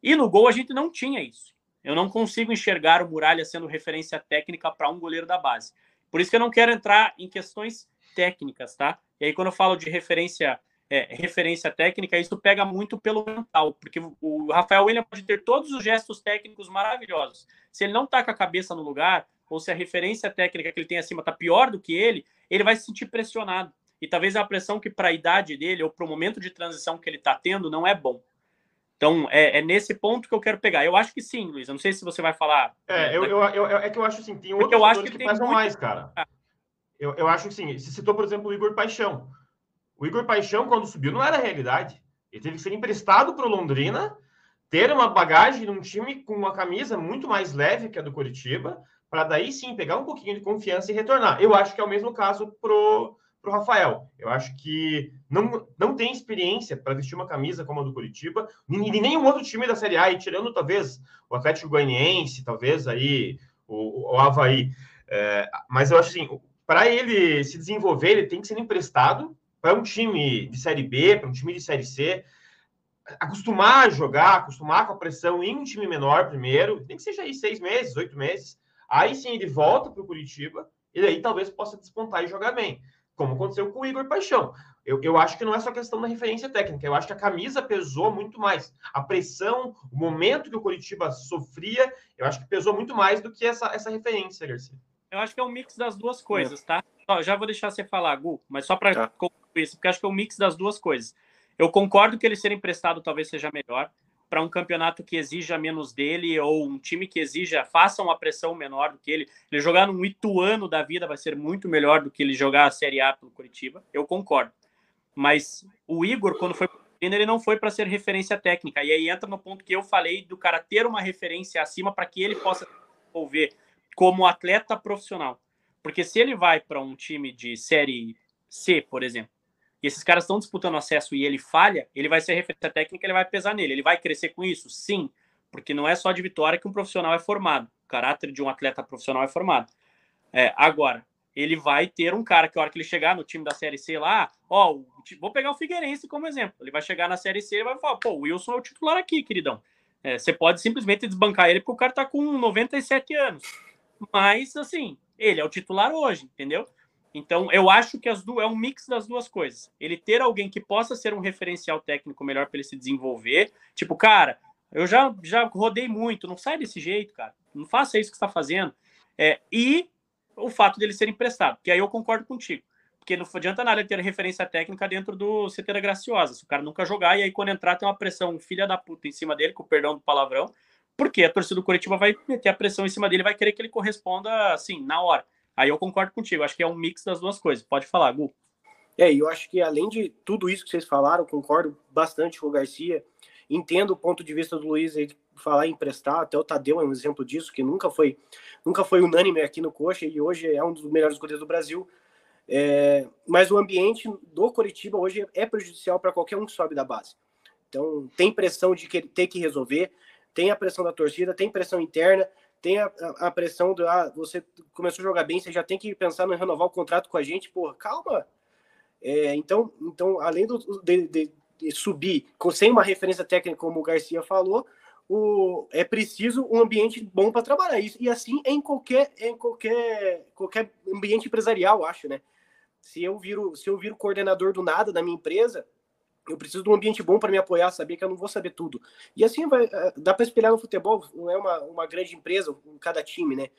[SPEAKER 1] E no gol a gente não tinha isso. Eu não consigo enxergar o Muralha sendo referência técnica para um goleiro da base. Por isso que eu não quero entrar em questões técnicas, tá? E aí, quando eu falo de referência, é, referência técnica, isso pega muito pelo mental, porque o Rafael William pode ter todos os gestos técnicos maravilhosos. Se ele não tá com a cabeça no lugar, ou se a referência técnica que ele tem acima tá pior do que ele, ele vai se sentir pressionado. E talvez a pressão que para a idade dele, ou para o momento de transição que ele está tendo, não é bom. Então, é, é, nesse ponto que eu quero pegar. Eu acho que sim, Luiz. Eu não sei se você vai falar.
[SPEAKER 4] É, né, eu, eu, eu, é que eu acho assim, tem outros
[SPEAKER 1] eu acho que, que
[SPEAKER 4] pesam muito... mais, cara. Eu, eu acho que sim. Se citou, por exemplo, o Igor Paixão. O Igor Paixão, quando subiu, não era realidade. Ele teve que ser emprestado para o Londrina, ter uma bagagem num time com uma camisa muito mais leve que a do Curitiba, para daí sim pegar um pouquinho de confiança e retornar. Eu acho que é o mesmo caso pro para o Rafael. Eu acho que não, não tem experiência para vestir uma camisa como a do Curitiba, e nenhum outro time da Série A, e tirando talvez o Atlético Goianiense, talvez aí o, o Havaí. É, mas eu acho assim, para ele se desenvolver, ele tem que ser emprestado para um time de Série B, para um time de Série C, acostumar a jogar, acostumar com a pressão em um time menor primeiro, tem que seja aí seis meses, oito meses. Aí sim ele volta para o Curitiba, e aí talvez possa despontar e jogar bem como aconteceu com o Igor Paixão. Eu, eu acho que não é só questão da referência técnica, eu acho que a camisa pesou muito mais. A pressão, o momento que o Curitiba sofria, eu acho que pesou muito mais do que essa, essa referência, Garcia.
[SPEAKER 1] Eu acho que é um mix das duas coisas, tá? Ó, já vou deixar você falar, Gu, mas só para tá. concluir isso, porque acho que é um mix das duas coisas. Eu concordo que ele ser emprestado talvez seja melhor, para um campeonato que exija menos dele ou um time que exija, faça uma pressão menor do que ele. Ele jogar num Ituano da vida vai ser muito melhor do que ele jogar a Série A pelo Curitiba, eu concordo. Mas o Igor, quando foi ele não foi para ser referência técnica. E aí entra no ponto que eu falei do cara ter uma referência acima para que ele possa desenvolver como atleta profissional. Porque se ele vai para um time de série C, por exemplo, e esses caras estão disputando acesso e ele falha, ele vai ser referência técnica, ele vai pesar nele. Ele vai crescer com isso? Sim, porque não é só de vitória que um profissional é formado. O caráter de um atleta profissional é formado. É, agora, ele vai ter um cara que, a hora que ele chegar no time da Série C lá, ó, vou pegar o Figueirense como exemplo. Ele vai chegar na Série C e vai falar, pô, o Wilson é o titular aqui, queridão. É, você pode simplesmente desbancar ele porque o cara tá com 97 anos. Mas, assim, ele é o titular hoje, entendeu? Então, eu acho que as duas é um mix das duas coisas. Ele ter alguém que possa ser um referencial técnico melhor para ele se desenvolver. Tipo, cara, eu já, já rodei muito, não sai desse jeito, cara. Não faça isso que está fazendo. É, e o fato dele ser emprestado, que aí eu concordo contigo. Porque não adianta nada ter referência técnica dentro do da Graciosa. Se o cara nunca jogar, e aí quando entrar tem uma pressão filha da puta em cima dele, com o perdão do palavrão, porque a torcida do Curitiba vai meter a pressão em cima dele, vai querer que ele corresponda assim, na hora. Aí eu concordo contigo, acho que é um mix das duas coisas. Pode falar, Gu.
[SPEAKER 3] É, eu acho que além de tudo isso que vocês falaram, concordo bastante com o Garcia. Entendo o ponto de vista do Luiz aí falar em emprestar, até o Tadeu é um exemplo disso, que nunca foi, nunca foi unânime aqui no Coxa e hoje é um dos melhores goleiros do Brasil. É, mas o ambiente do Coritiba hoje é prejudicial para qualquer um que sobe da base. Então, tem pressão de que, ter que resolver, tem a pressão da torcida, tem pressão interna, tem a, a, pressão do ah, você começou a jogar bem, você já tem que pensar em renovar o contrato com a gente, pô, calma. É, então, então, além do, de, de, de, subir com, sem uma referência técnica, como o Garcia falou, o, é preciso um ambiente bom para trabalhar. Isso, e assim em qualquer, em qualquer, qualquer ambiente empresarial, acho, né? Se eu viro, se eu viro coordenador do nada da minha empresa, eu preciso de um ambiente bom para me apoiar, saber que eu não vou saber tudo. E assim vai, eh, dá para espelhar no futebol, não é uma, uma grande empresa em cada time, né?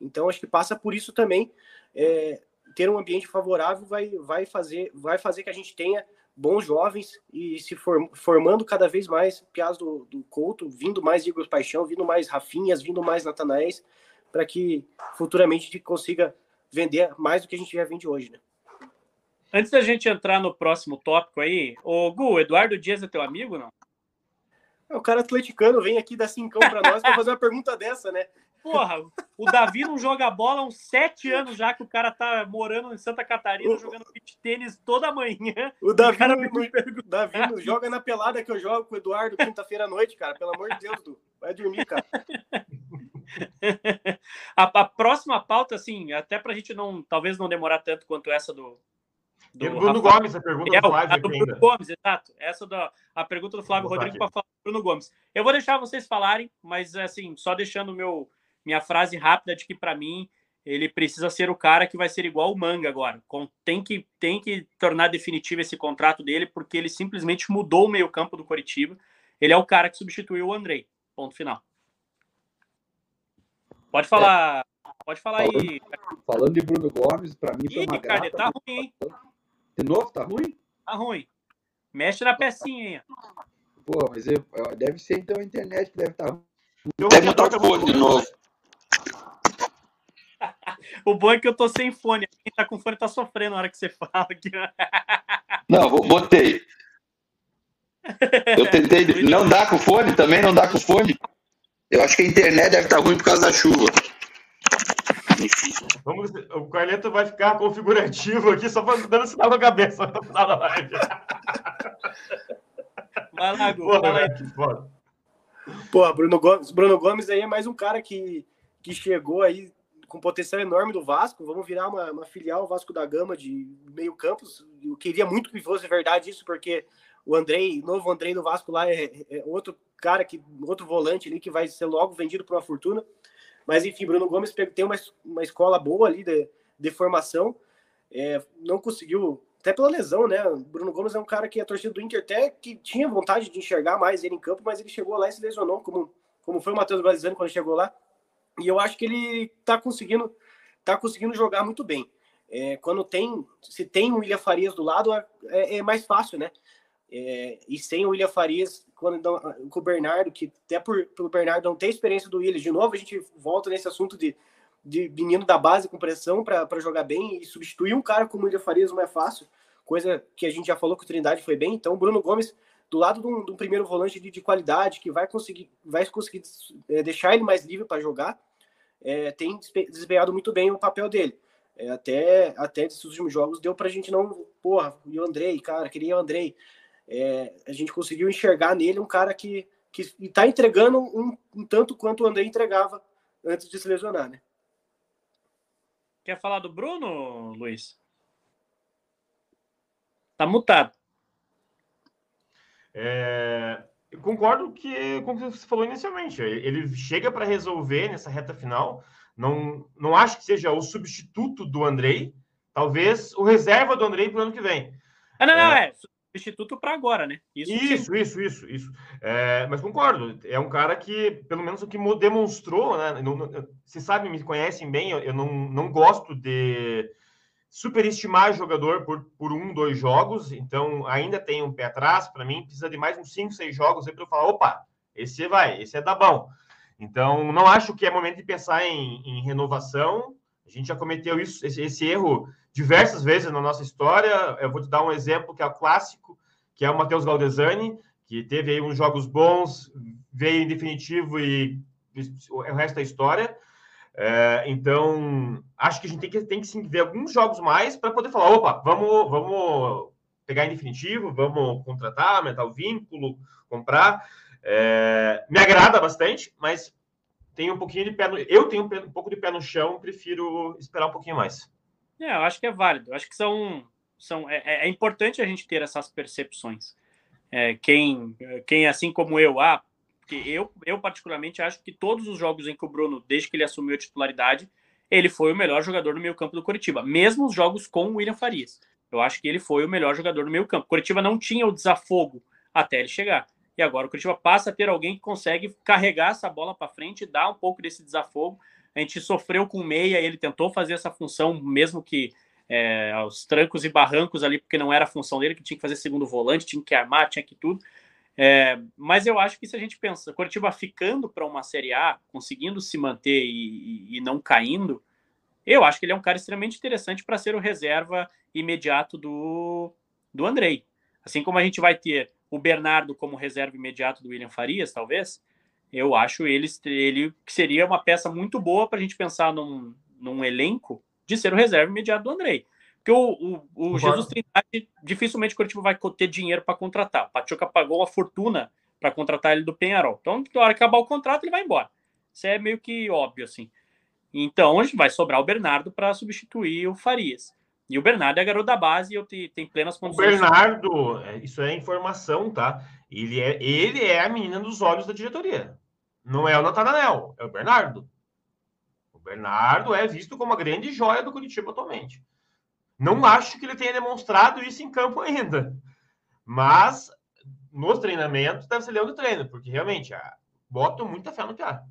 [SPEAKER 3] Então acho que passa por isso também. É, ter um ambiente favorável vai, vai, fazer, vai fazer que a gente tenha bons jovens e se for, formando cada vez mais piás do, do Couto, vindo mais Igor Paixão, vindo mais Rafinhas, vindo mais Natanaéis, para que futuramente a gente consiga vender mais do que a gente já vende hoje, né?
[SPEAKER 1] Antes da gente entrar no próximo tópico aí, o Gu, Eduardo Dias é teu amigo, não?
[SPEAKER 3] É, o cara atleticano vem aqui dar cincão para nós para fazer uma pergunta dessa, né?
[SPEAKER 1] Porra, o Davi não joga bola há uns sete anos já que o cara tá morando em Santa Catarina, o... jogando beat tênis toda manhã.
[SPEAKER 3] O Davi, o não, Davi não joga na pelada que eu jogo com o Eduardo quinta-feira à noite, cara. Pelo amor de Deus, Du. Vai dormir, cara.
[SPEAKER 1] a, a, próxima pauta, assim, até pra gente não, talvez não demorar tanto quanto essa do,
[SPEAKER 4] do Bruno Rafael. Gomes, a pergunta é, do Flávio. do Bruno
[SPEAKER 1] ainda. Gomes, exato. Essa da a pergunta do Flávio Rodrigo para falar do Bruno Gomes. Eu vou deixar vocês falarem, mas assim, só deixando meu, minha frase rápida de que para mim ele precisa ser o cara que vai ser igual o Manga agora. Tem que, tem que tornar definitivo esse contrato dele, porque ele simplesmente mudou o meio-campo do Coritiba. Ele é o cara que substituiu o Andrei. Ponto final. Pode falar. É. Pode falar
[SPEAKER 5] falando,
[SPEAKER 1] aí.
[SPEAKER 5] Falando de Bruno Gomes, para mim foi uma
[SPEAKER 1] cara, tá ruim, hein?
[SPEAKER 5] De novo, tá ruim?
[SPEAKER 1] Tá ruim. Mexe na pecinha aí.
[SPEAKER 5] Pô, mas eu, deve ser então a internet que deve estar tá ruim.
[SPEAKER 2] Deve botar o fone de novo.
[SPEAKER 1] o bom é que eu tô sem fone. Quem tá com fone tá sofrendo na hora que você fala aqui.
[SPEAKER 2] Não, botei. Eu tentei. Não dá com fone também? Não dá com fone? Eu acho que a internet deve estar ruim por causa da chuva.
[SPEAKER 4] Vamos, o Carleto vai ficar configurativo aqui, só dando sinal na cabeça no final da live.
[SPEAKER 1] Vai lá, Gu, fala aí.
[SPEAKER 3] Pô, Bruno Gomes, Bruno Gomes aí é mais um cara que, que chegou aí com potencial enorme do Vasco. Vamos virar uma, uma filial Vasco da Gama de meio campos. Eu queria muito que fosse verdade isso, porque o Andrei, novo Andrei do Vasco lá é, é outro cara que outro volante ali que vai ser logo vendido por uma fortuna. Mas enfim, Bruno Gomes tem uma, uma escola boa ali de, de formação. É, não conseguiu, até pela lesão, né? Bruno Gomes é um cara que a torcida do Inter até que tinha vontade de enxergar mais ele em campo, mas ele chegou lá e se lesionou, como, como foi o Matheus Gualizani quando chegou lá. E eu acho que ele tá conseguindo, tá conseguindo jogar muito bem. É, quando tem, se tem o William Farias do lado, é, é mais fácil, né? É, e sem o William Farias, quando com o Bernardo, que até por, pelo Bernardo não ter experiência do William, de novo a gente volta nesse assunto de, de menino da base com pressão para jogar bem e substituir um cara como o William Farias não é fácil, coisa que a gente já falou que o Trindade foi bem. Então, o Bruno Gomes, do lado de um, de um primeiro volante de, de, qualidade, que vai conseguir, vai conseguir é, deixar ele mais livre para jogar, é, tem desempenhado muito bem o papel dele. É, até, até esses últimos jogos deu para a gente não. Porra, e o Andrei, cara, queria o Andrei é, a gente conseguiu enxergar nele um cara que está entregando um, um, tanto quanto o André entregava antes de se lesionar, né?
[SPEAKER 1] Quer falar do Bruno, Luiz? Tá mutado.
[SPEAKER 4] É, eu concordo que, com o que você falou inicialmente. Ele chega para resolver nessa reta final. Não, não acho que seja o substituto do Andrei. Talvez o reserva do Andrei para o ano que vem.
[SPEAKER 1] Ah, não, é, não, é substituto para agora, né?
[SPEAKER 4] Isso, isso, isso, isso, isso. É, mas concordo, é um cara que, pelo menos o que demonstrou, né? Não, não, vocês sabem, me conhecem bem, eu, eu não, não gosto de superestimar jogador por, por um, dois jogos, então ainda tem um pé atrás, para mim precisa de mais uns cinco, seis jogos aí para eu falar, opa, esse vai, esse é da bom. Então, não acho que é momento de pensar em, em renovação, a gente já cometeu isso, esse, esse erro diversas vezes na nossa história. Eu vou te dar um exemplo que é o clássico, que é o Matheus Galdesani, que teve aí uns jogos bons, veio em definitivo e o resto é história. É, então, acho que a gente tem que, tem que sim, ver alguns jogos mais para poder falar: opa, vamos, vamos pegar em definitivo, vamos contratar, aumentar o vínculo, comprar. É, me agrada bastante, mas tenho um pouquinho de pé no, eu tenho um pouco de pé no chão, prefiro esperar um pouquinho mais.
[SPEAKER 1] É, eu acho que é válido. Eu acho que são, são é, é, é importante a gente ter essas percepções. É, quem, quem assim como eu, ah, porque eu, eu particularmente acho que todos os jogos em que o Bruno, desde que ele assumiu a titularidade, ele foi o melhor jogador no meio campo do Curitiba, mesmo os jogos com o William Farias. Eu acho que ele foi o melhor jogador no meio campo. Curitiba não tinha o desafogo até ele chegar. E agora o Curitiba passa a ter alguém que consegue carregar essa bola para frente, dar um pouco desse desafogo a gente sofreu com o meia, ele tentou fazer essa função, mesmo que é, aos trancos e barrancos ali, porque não era a função dele, que tinha que fazer segundo volante, tinha que armar, tinha que tudo. É, mas eu acho que se a gente pensa, Curitiba ficando para uma Série A, conseguindo se manter e, e, e, não caindo, eu acho que ele é um cara extremamente interessante para ser o reserva imediato do, do Andrei. Assim como a gente vai ter o Bernardo como reserva imediato do William Farias, talvez, eu acho ele, ele que seria uma peça muito boa para a gente pensar num, num elenco de ser o reserva imediato do Andrei. Porque o, o, o Jesus Trindade, dificilmente o Curitiba vai ter dinheiro para contratar. O Pachuca pagou uma fortuna para contratar ele do Penharol. Então, na hora que acabar o contrato, ele vai embora. Isso é meio que óbvio, assim. Então, hoje vai sobrar o Bernardo para substituir o Farias. E o Bernardo é garoto da base e eu tenho plenas
[SPEAKER 4] condições. O Bernardo, é, isso é informação, tá? Ele é, ele é a menina dos olhos da diretoria. Não é o Natanael, é o Bernardo. O Bernardo é visto como a grande joia do Curitiba atualmente. Não acho que ele tenha demonstrado isso em campo ainda. Mas nos treinamentos deve ser leão do treino, porque realmente ah, boto muita fé no Piá.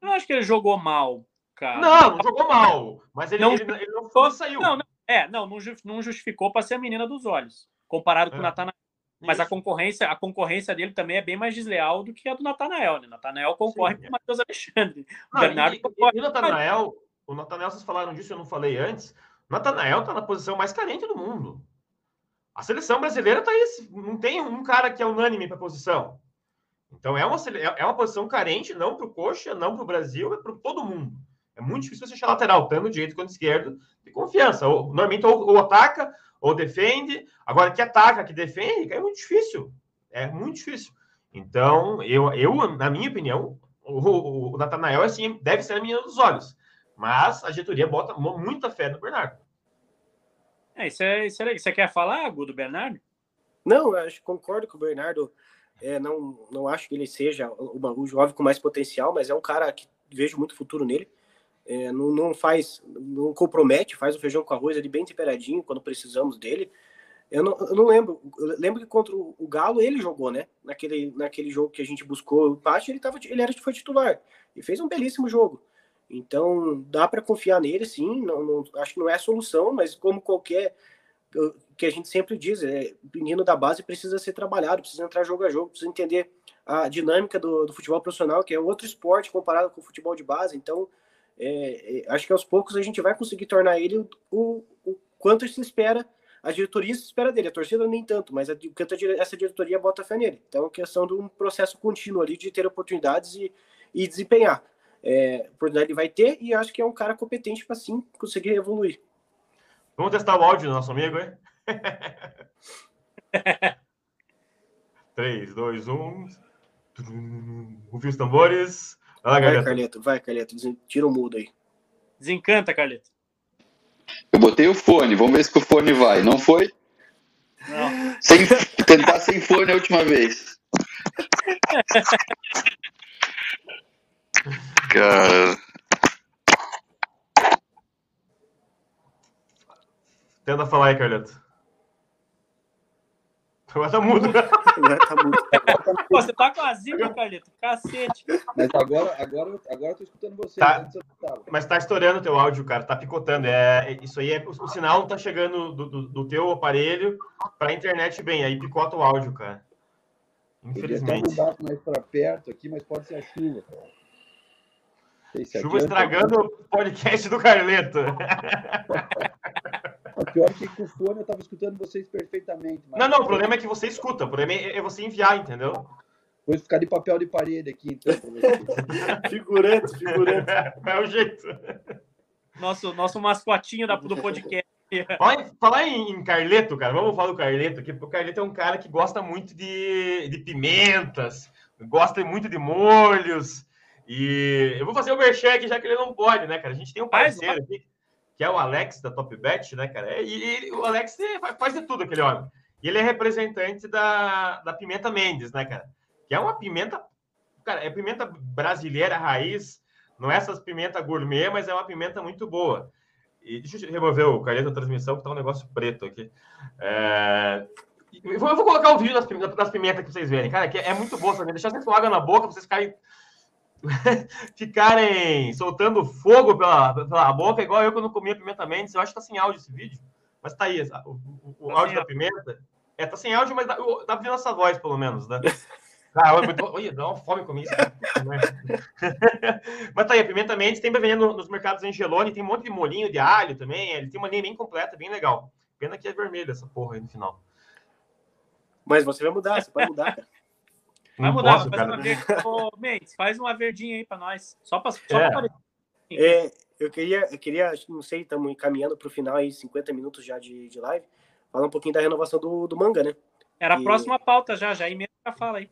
[SPEAKER 1] Eu acho que ele jogou mal, cara.
[SPEAKER 4] Não, não jogou mal. Mas ele não, ele, ele não, não saiu.
[SPEAKER 1] Não, não, é, não, não justificou para ser a menina dos olhos, comparado com o é. Natanael. Mas a concorrência, a concorrência dele também é bem mais desleal do que a do Natanael, né? Natanael concorre Sim, com o Matheus Alexandre.
[SPEAKER 4] Não, Bernardo e, concorre. E o Natanael, o Natanael, vocês falaram disso, eu não falei antes. O Natanael tá na posição mais carente do mundo. A seleção brasileira tá aí, não tem um cara que é unânime para posição. Então é uma, é uma posição carente, não para o Coxa, não para o Brasil, é para todo mundo. É muito difícil você achar lateral, tanto direito quanto esquerdo, de confiança. Ou, normalmente ou, ou, ataca ou defende. Agora, que ataca, que defende, é muito difícil. É muito difícil. Então, eu, eu na minha opinião, o, o, o Natanael assim, deve ser a minha dos olhos. Mas a diretoria bota muita fé no Bernardo.
[SPEAKER 1] É, isso é, isso é, você quer falar, Gu, do Bernardo?
[SPEAKER 3] Não, eu acho, concordo com o Bernardo. É, não, não acho que ele seja o, o jovem com mais potencial, mas é um cara que vejo muito futuro nele. É, não, não, faz, não compromete, faz o feijão com arroz ali bem temperadinho quando precisamos dele. Eu não, eu não lembro, eu lembro que contra o Galo ele jogou, né? Naquele, naquele jogo que a gente buscou o empate, ele, tava, ele era, foi titular e fez um belíssimo jogo. Então dá para confiar nele, sim. Não, não, acho que não é a solução, mas como qualquer que a gente sempre diz, é, menino da base precisa ser trabalhado, precisa entrar jogo a jogo, precisa entender a dinâmica do, do futebol profissional, que é outro esporte comparado com o futebol de base. Então é, é, acho que aos poucos a gente vai conseguir tornar ele o, o, o quanto se espera, a diretoria se espera dele, a torcida nem tanto, mas a, quanto a, essa diretoria bota fé nele. Então é questão de um processo contínuo ali de ter oportunidades e, e desempenhar. É, oportunidade ele vai ter e acho que é um cara competente para sim conseguir evoluir.
[SPEAKER 4] Vamos testar o áudio do nosso amigo, hein? 3, 2, 1. Ouviu os tambores.
[SPEAKER 3] Vai, vai Carleto, vai, Carleto. Tira o mudo aí.
[SPEAKER 1] Desencanta, Carleto.
[SPEAKER 2] Eu botei o fone, vamos ver se o fone vai. Não foi? Não. Sem, tentar sem fone a última vez. Cara.
[SPEAKER 4] Tenta falar aí, Carleto. Agora tá mudo.
[SPEAKER 1] Agora tá mudo. Pô, você tá com a zica, Carlito. Cacete.
[SPEAKER 5] Mas agora, agora, agora eu tô escutando você.
[SPEAKER 4] Tá. Mas tá estourando o teu áudio, cara. Tá picotando. É, isso aí é. O, o sinal não tá chegando do, do, do teu aparelho pra internet bem. Aí picota o áudio, cara.
[SPEAKER 5] Infelizmente. Eu mais pra perto aqui, mas pode ser a chuva,
[SPEAKER 4] cara. Chuva estragando o podcast do Carleto.
[SPEAKER 5] O pior é que com o fone eu estava escutando vocês perfeitamente.
[SPEAKER 4] Não, não, o problema é que você escuta, o problema é, é você enviar, entendeu?
[SPEAKER 5] Vou ficar de papel de parede aqui, então.
[SPEAKER 3] figurante, figurante.
[SPEAKER 4] É o jeito.
[SPEAKER 1] Nosso, nosso mascotinho da, do podcast.
[SPEAKER 4] Falar em, em, Carleto, cara, vamos falar do Carleto aqui, porque o Carleto é um cara que gosta muito de, de pimentas, gosta muito de molhos. E eu vou fazer o merchan aqui, já que ele não pode, né, cara? A gente tem um parceiro aqui que é o Alex da Top Bet, né, cara? E, o Alex faz de tudo aquele homem. E ele é representante da, da pimenta Mendes, né, cara? Que é uma pimenta, cara, é pimenta brasileira raiz, não é essas pimenta gourmet, mas é uma pimenta muito boa. E deixa eu remover o carnet da transmissão, que tá um negócio preto aqui. É... Eu vou, colocar o vídeo das, das pimentas que vocês verem, cara, que é muito boa também. Deixar vocês com água na boca, vocês ficarem ficarem soltando fogo pela, pela boca, igual eu quando comia pimenta mendes. Eu acho que tá sem áudio esse vídeo. Mas tá aí, o, o, o tá áudio da pimenta. É, tá sem áudio, mas dá, dá pra ver nossa voz, pelo menos, né? Ah, olha, dá uma fome comigo. mas tá aí, a pimenta mendes tem pra vender nos mercados Angeloni, tem um monte de molinho de alho também. Ele tem uma linha bem completa, bem legal. Pena que é vermelho essa porra aí no final.
[SPEAKER 3] Mas você vai mudar, você pode mudar, cara.
[SPEAKER 1] Vai mudar, posso, vai fazer uma ver... Ô, Mendes, faz uma verdinha aí para nós. Só para só é. Pra...
[SPEAKER 3] é, eu queria, eu queria, não sei, estamos encaminhando para o final aí, 50 minutos já de, de live, falar um pouquinho da renovação do, do manga, né?
[SPEAKER 1] Era a próxima pauta já, já emenda já fala aí.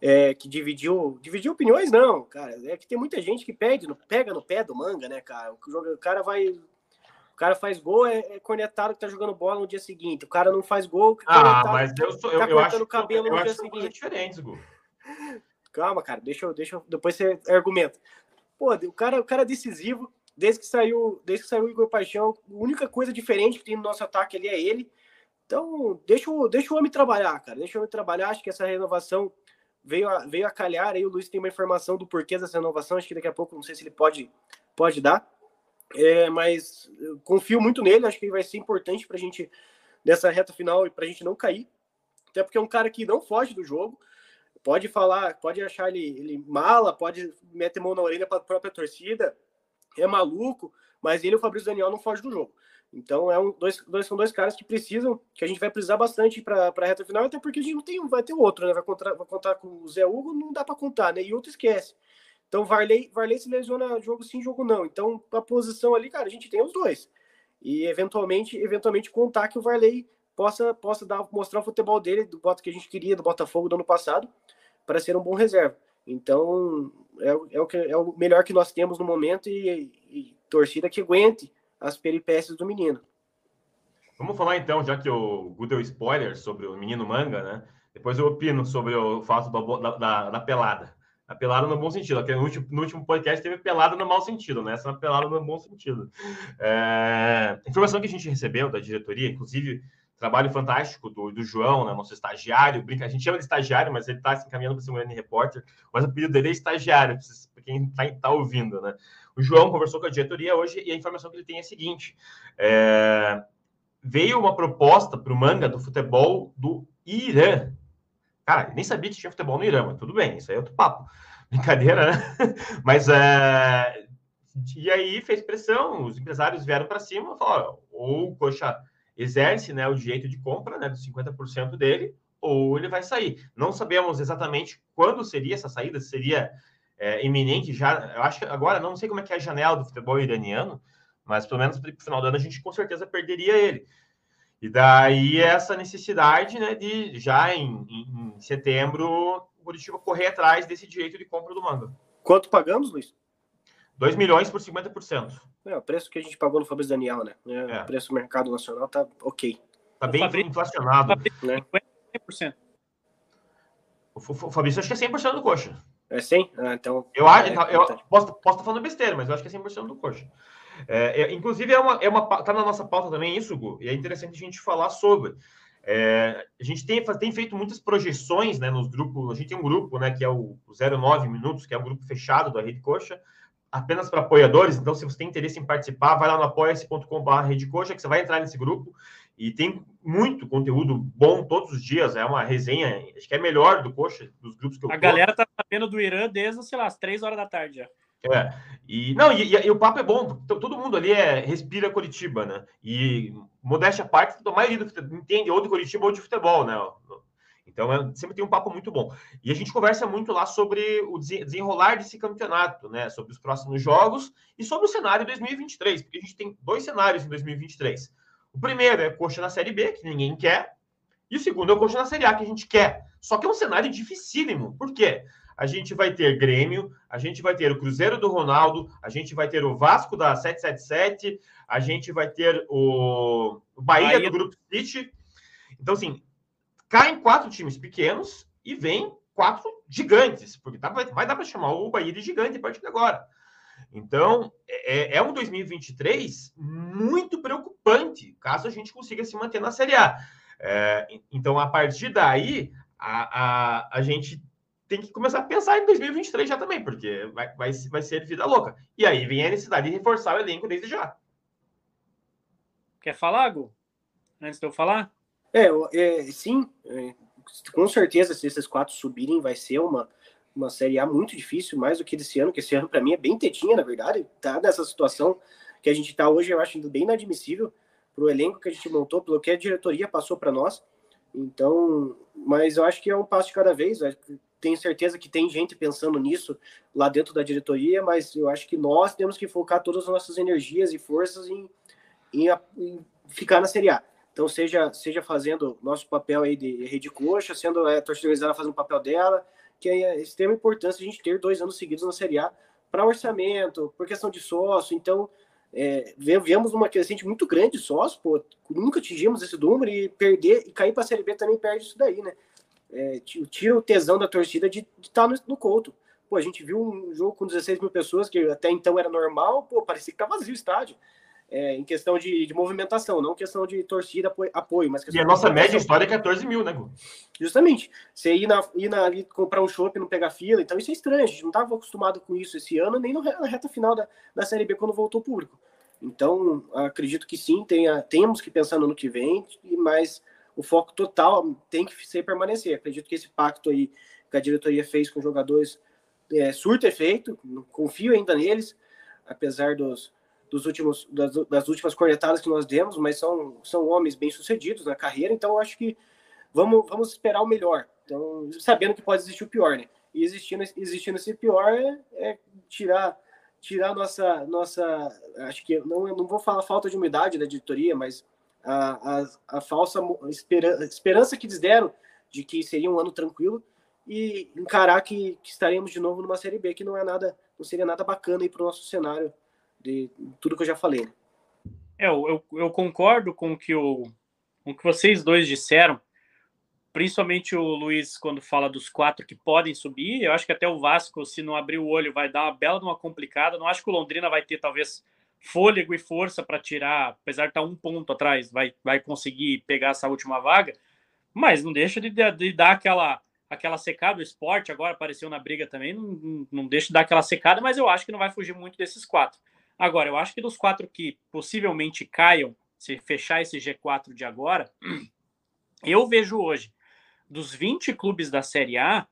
[SPEAKER 3] É, que dividiu, dividiu opiniões, não, cara. É que tem muita gente que pede, pega no pé do manga, né, cara? O, cara vai. O cara faz gol, é, é cornetado que tá jogando bola no dia seguinte. O cara não faz gol, que
[SPEAKER 4] ah, mas eu sou, eu,
[SPEAKER 3] tá
[SPEAKER 4] eu acho,
[SPEAKER 3] cabelo
[SPEAKER 4] eu,
[SPEAKER 3] no
[SPEAKER 4] eu
[SPEAKER 3] dia
[SPEAKER 4] acho
[SPEAKER 3] seguinte.
[SPEAKER 4] diferentes, Gu.
[SPEAKER 3] Calma, cara, deixa eu, deixa eu, depois você argumenta. Pô, o cara, o cara é decisivo, desde que saiu, desde que saiu o Igor Paixão, a única coisa diferente que tem no nosso ataque ali é ele. Então, deixa o, deixa o homem trabalhar, cara. Deixa o homem trabalhar. Acho que essa renovação veio a, veio a calhar. Aí o Luiz tem uma informação do porquê dessa renovação. Acho que daqui a pouco, não sei se ele pode, pode dar. É, mas confio muito nele. Acho que ele vai ser importante para a gente nessa reta final e para a gente não cair. Até porque é um cara que não foge do jogo pode falar, pode achar ele, ele mala, pode meter mão na orelha para a própria torcida, é maluco, mas ele e o Fabrício Daniel não fogem do jogo. Então é um, dois, dois, são dois caras que precisam, que a gente vai precisar bastante para a reta final, até porque a gente não tem, vai ter outro, né? Vai contar, vai contar com o Zé Hugo, não dá para contar, né? E outro esquece. Então Varley, Varley se lesiona jogo sim, jogo não. Então a posição ali, cara, a gente tem os dois. E eventualmente, eventualmente contar que o Varley possa, possa dar, mostrar o futebol dele, do voto que a gente queria, do Botafogo do ano passado, para ser um bom reserva. Então é, é, o, que, é o melhor que nós temos no momento e, e torcida que aguente as peripécias do menino.
[SPEAKER 4] Vamos falar então, já que o deu spoiler sobre o menino manga, né? Depois eu opino sobre o fato da, da, da pelada. A pelada no bom sentido. No último, no último podcast teve pelada no mau sentido, né? Essa pelada no bom sentido. É... Informação que a gente recebeu da diretoria, inclusive trabalho fantástico do, do João, né, nosso estagiário, brinca, a gente chama de estagiário, mas ele está se encaminhando para ser um repórter, mas o pedido dele é estagiário, para quem está tá ouvindo, né? O João conversou com a diretoria hoje e a informação que ele tem é a seguinte: é, veio uma proposta para o manga do futebol do Irã. Cara, nem sabia que tinha futebol no Irã, mas tudo bem, isso aí é outro papo. Brincadeira, né? Mas é, e aí fez pressão, os empresários vieram para cima e falaram: ou Coxa exerce né, o direito de compra né, dos 50% dele, ou ele vai sair. Não sabemos exatamente quando seria essa saída, se seria é, iminente já. Eu acho que agora não sei como é que é a janela do futebol iraniano, mas pelo menos para o final do ano a gente com certeza perderia ele. E daí essa necessidade né, de já em, em, em setembro o Curitiba correr atrás desse direito de compra do manga.
[SPEAKER 3] Quanto pagamos, Luiz?
[SPEAKER 4] 2 milhões por 50%.
[SPEAKER 3] É, o preço que a gente pagou no Fabrício Daniel, né? É, é. O preço do mercado nacional tá ok.
[SPEAKER 4] Tá bem Fabrício, inflacionado.
[SPEAKER 1] Fabrício, né? 50%.
[SPEAKER 4] O Fabrício acho que é 100% do coxa.
[SPEAKER 3] É 100? Ah, então.
[SPEAKER 4] Eu acho, é, eu, posso, posso estar falando besteira, mas eu acho que é 100% do coxa. É, é, inclusive, é uma, é uma, tá na nossa pauta também isso, Gu, e é interessante a gente falar sobre. É, a gente tem, tem feito muitas projeções né, nos grupos. A gente tem um grupo né, que é o 09 Minutos, que é um grupo fechado da Rede Coxa, apenas para apoiadores. Então, se você tem interesse em participar, vai lá no apoia-se.com.br Rede Coxa, que você vai entrar nesse grupo. E tem muito conteúdo bom todos os dias. É uma resenha, acho que é melhor do Coxa, dos grupos que eu
[SPEAKER 1] A tô. galera tá sabendo do Irã desde, sei lá, as três horas da tarde já.
[SPEAKER 4] É, e não, e, e, e, o papo é bom, todo mundo ali é, respira Curitiba, né? E modéstia à parte, a maioria do, entende ou de Curitiba ou de futebol, né? Então, é, sempre tem um papo muito bom. E a gente conversa muito lá sobre o desenrolar desse campeonato, né? Sobre os próximos jogos e sobre o cenário 2023, porque a gente tem dois cenários em 2023. O primeiro é coxa na Série B, que ninguém quer, e o segundo é o coxa na Série A, que a gente quer. Só que é um cenário dificílimo. Por quê? A gente vai ter Grêmio, a gente vai ter o Cruzeiro do Ronaldo, a gente vai ter o Vasco da 777, a gente vai ter o, Bahia, Bahia do Grupo City. Então, assim, caem quatro times pequenos e vem quatro gigantes, porque dá, vai, vai dar para chamar o Bahia de gigante a partir de agora. Então, é, é, um 2023 muito preocupante, caso a gente consiga se manter na Série A. É, então, a partir daí, a, a, a gente tem que começar a pensar em 2023 já também, porque vai, vai, vai ser vida louca. E aí vem a necessidade de reforçar o elenco desde já.
[SPEAKER 1] Quer falar, Gu? Antes de eu falar?
[SPEAKER 3] É, é sim, é, com certeza, se esses quatro subirem, vai ser uma, uma Série A muito difícil, mais do que desse ano, que esse ano, para mim, é bem tetinha, na verdade. Tá nessa situação que a gente está hoje, eu acho bem inadmissível para o elenco que a gente montou, pelo que a diretoria passou para nós. Então, mas eu acho que é um passo de cada vez. Tenho certeza que tem gente pensando nisso lá dentro da diretoria, mas eu acho que nós temos que focar todas as nossas energias e forças em, em, em ficar na Série A. Então, seja, seja fazendo nosso papel aí de rede coxa, sendo a torcida organizada fazendo o papel dela, que é extrema importância a gente ter dois anos seguidos na Série A para orçamento, por questão de sócio. Então, é, viemos numa crescente muito grande de sócio, pô, nunca atingimos esse número e perder e cair para a Série B também perde isso daí, né? É, tira o tesão da torcida de estar tá no, no Couto. Pô, a gente viu um jogo com 16 mil pessoas, que até então era normal, pô, parecia que tá vazio o estádio é, em questão de, de, movimentação, não questão de torcida, apoio, apoio mas
[SPEAKER 4] E a nossa média história é 14 mil, né, Gu?
[SPEAKER 3] Justamente. Você ir, na, ir na, ali comprar um shopping, não pegar fila, então isso é estranho, a gente não estava acostumado com isso esse ano, nem na reta final da, da Série B, quando voltou o público. Então, acredito que sim, tenha, temos que pensar no ano que vem, mas o foco total tem que ser permanecer. Acredito que esse pacto aí que a diretoria fez com os jogadores é, surta efeito, confio ainda neles, apesar dos, dos últimos, das, das, últimas cornetadas que nós demos, mas são, são homens bem-sucedidos na carreira, então acho que vamos, vamos esperar o melhor. Então, sabendo que pode existir o pior, né? E existindo, existindo esse pior é, é tirar tirar nossa nossa acho que não não vou falar falta de umidade da editoria, mas a, a, a falsa esperança, esperança que eles deram de que seria um ano tranquilo e encarar que, que estaremos de novo numa série B que não é nada não seria nada bacana aí para o nosso cenário de tudo que eu já falei. Né?
[SPEAKER 1] É, eu, eu concordo com o que, o, com o que vocês dois disseram, principalmente o Luiz, quando fala dos quatro que podem subir. Eu acho que até o Vasco, se não abrir o olho, vai dar uma bela uma complicada. Não acho que o Londrina vai ter, talvez, fôlego e força para tirar, apesar de estar tá um ponto atrás, vai, vai conseguir pegar essa última vaga. Mas não deixa de, de dar aquela aquela secada. O esporte agora apareceu na briga também, não, não deixa de dar aquela secada, mas eu acho que não vai fugir muito desses quatro. Agora, eu acho que dos quatro que possivelmente caiam, se fechar esse G4 de agora, eu vejo hoje, dos 20 clubes da Série A,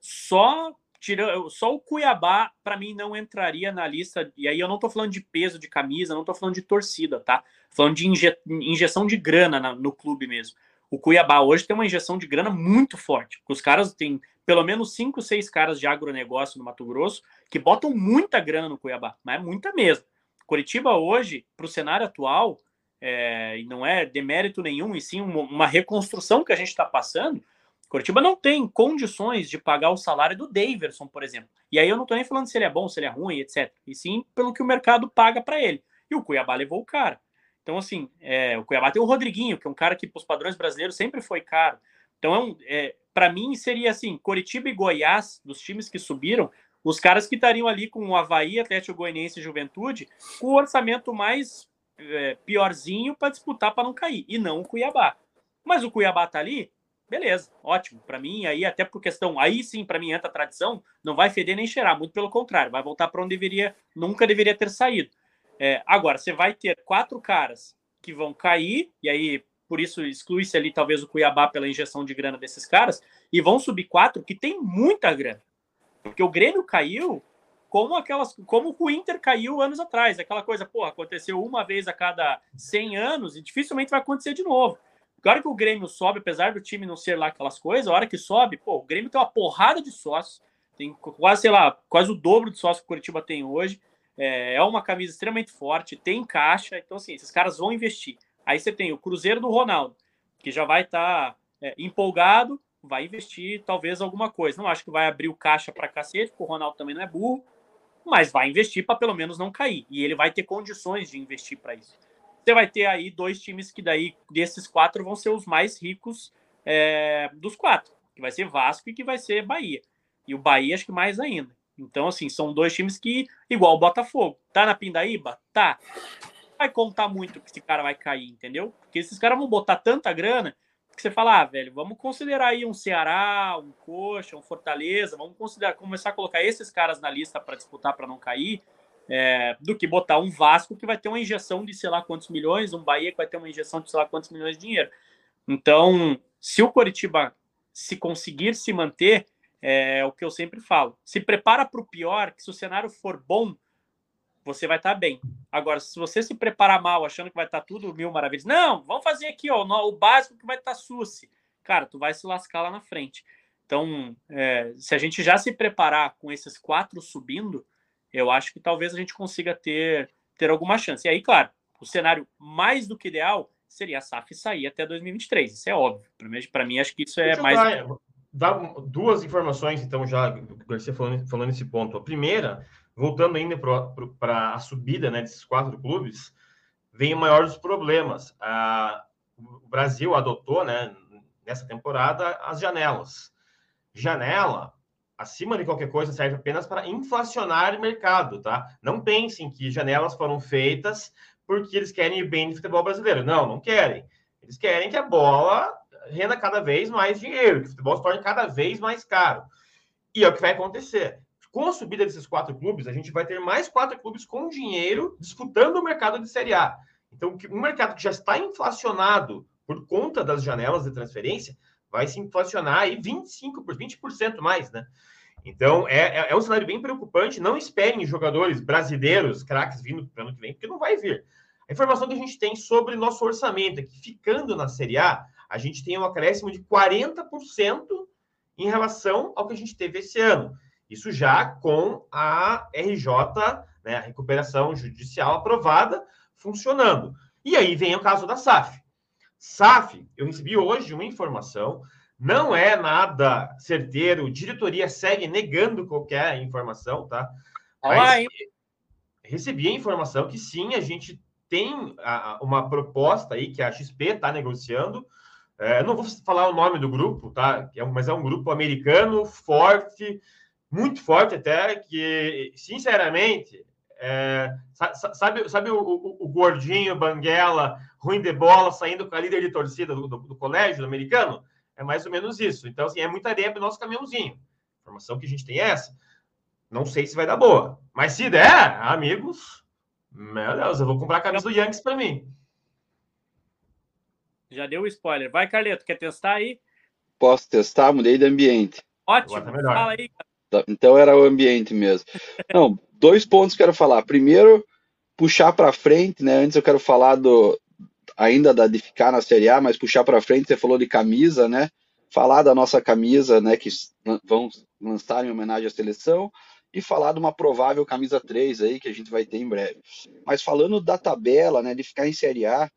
[SPEAKER 1] só tira, só o Cuiabá, para mim, não entraria na lista. E aí eu não estou falando de peso de camisa, não estou falando de torcida, tá? Falando de inje, injeção de grana na, no clube mesmo. O Cuiabá hoje tem uma injeção de grana muito forte. Os caras têm pelo menos cinco, seis caras de agronegócio no Mato Grosso que botam muita grana no Cuiabá, mas é muita mesmo. Curitiba hoje, para o cenário atual, é, e não é demérito nenhum, e sim uma, uma reconstrução que a gente está passando, Curitiba não tem condições de pagar o salário do Daverson, por exemplo. E aí eu não estou nem falando se ele é bom, se ele é ruim, etc. E sim pelo que o mercado paga para ele. E o Cuiabá levou o cara. Então, assim, é, o Cuiabá tem o Rodriguinho, que é um cara que, para os padrões brasileiros, sempre foi caro. Então, é, é para mim, seria assim: Coritiba e Goiás, dos times que subiram, os caras que estariam ali com o Havaí, Atlético Goianiense e Juventude, com o orçamento mais é, piorzinho para disputar para não cair, e não o Cuiabá. Mas o Cuiabá tá ali, beleza, ótimo. Para mim, aí até por questão, aí sim, para mim entra a tradição, não vai feder nem cheirar, muito pelo contrário, vai voltar para onde deveria, nunca deveria ter saído. É, agora, você vai ter quatro caras que vão cair, e aí por isso exclui-se ali talvez o Cuiabá pela injeção de grana desses caras, e vão subir quatro que tem muita grana. Porque o Grêmio caiu como aquelas, como o Inter caiu anos atrás, aquela coisa, porra, aconteceu uma vez a cada 100 anos e dificilmente vai acontecer de novo. Agora que o Grêmio sobe, apesar do time não ser lá aquelas coisas, a hora que sobe, pô, o Grêmio tem uma porrada de sócios, tem quase, sei lá, quase o dobro de sócios que o Curitiba tem hoje. É, é uma camisa extremamente forte, tem caixa, então assim, esses caras vão investir. Aí você tem o Cruzeiro do Ronaldo, que já vai estar tá, é, empolgado, vai investir talvez alguma coisa. Não acho que vai abrir o caixa para cacete, porque o Ronaldo também não é burro, mas vai investir para pelo menos não cair. E ele vai ter condições de investir para isso. Você vai ter aí dois times que daí, desses quatro, vão ser os mais ricos é, dos quatro, que vai ser Vasco e que vai ser Bahia. E o Bahia acho que mais ainda. Então, assim, são dois times que, igual o Botafogo, tá na Pindaíba? Tá. Vai contar muito que esse cara vai cair, entendeu? Porque esses caras vão botar tanta grana que você fala, ah, velho, vamos considerar aí um Ceará, um Coxa, um Fortaleza, vamos considerar, começar a colocar esses caras na lista para disputar para não cair, é, do que botar um Vasco que vai ter uma injeção de sei lá quantos milhões, um Bahia que vai ter uma injeção de sei lá quantos milhões de dinheiro. Então, se o Coritiba se conseguir se manter, é o que eu sempre falo. Se prepara para o pior, que se o cenário for bom, você vai estar tá bem. Agora, se você se preparar mal, achando que vai estar tá tudo mil maravilhas, não, vamos fazer aqui ó, o básico que vai estar tá suci. Cara, tu vai se lascar lá na frente. Então, é, se a gente já se preparar com esses quatro subindo, eu acho que talvez a gente consiga ter, ter alguma chance. E aí, claro, o cenário mais do que ideal seria a SAF sair até 2023. Isso é óbvio. Para mim, acho que isso é mais. Dar,
[SPEAKER 4] dá duas informações, então, já, Garcia falando, falando nesse ponto. A primeira, voltando ainda para a subida né, desses quatro clubes, vem o maior dos problemas. O Brasil adotou, né, nessa temporada, as janelas. Janela, acima de qualquer coisa, serve apenas para inflacionar o mercado, tá? Não pensem que janelas foram feitas porque eles querem ir bem no futebol brasileiro. Não, não querem. Eles querem que a bola renda cada vez mais dinheiro, que o futebol se torne cada vez mais caro. E é o que vai acontecer. Com a subida desses quatro clubes, a gente vai ter mais quatro clubes com dinheiro disputando o mercado de Série A. Então, um mercado que já está inflacionado por conta das janelas de transferência vai se inflacionar aí 25 por 20% mais, né? Então, é, é, é um cenário bem preocupante. Não esperem jogadores brasileiros, craques, vindo para o ano que vem, porque não vai vir. A informação que a gente tem sobre nosso orçamento é que, ficando na Série A, a gente tem um acréscimo de 40% em relação ao que a gente teve esse ano. Isso já com a RJ, né, a recuperação judicial aprovada, funcionando. E aí vem o caso da SAF. SAF, eu recebi hoje uma informação, não é nada certeiro, diretoria segue negando qualquer informação, tá? Mas recebi a informação que sim, a gente tem uma proposta aí que a XP está negociando. É, não vou falar o nome do grupo, tá? É mas é um grupo americano forte, muito forte até, que, sinceramente, é, sabe, sabe o, o, o, gordinho, banguela, ruim de bola, saindo com a líder de torcida do, do, do colégio do americano? É mais ou menos isso. Então, assim, é muita areia para o nosso caminhãozinho. A informação que a gente tem é essa. Não sei se vai dar boa. Mas se der, amigos, meu Deus, eu vou comprar a camisa do Yankees para mim.
[SPEAKER 1] Já deu o spoiler. Vai, Carleto, quer testar aí?
[SPEAKER 2] Posso testar? Mudei de ambiente.
[SPEAKER 1] Ótimo, tá fala aí.
[SPEAKER 2] Tá, então era o ambiente mesmo. Não, dois pontos que quero falar. Primeiro, puxar para frente, né? Antes eu quero falar do ainda da de ficar na Série A, mas puxar para frente, você falou de camisa, né? Falar da nossa camisa, né, que vão lançar em homenagem à seleção e falar de uma provável camisa 3 aí que a gente vai ter em breve. Mas falando da tabela, né, de ficar em Série A,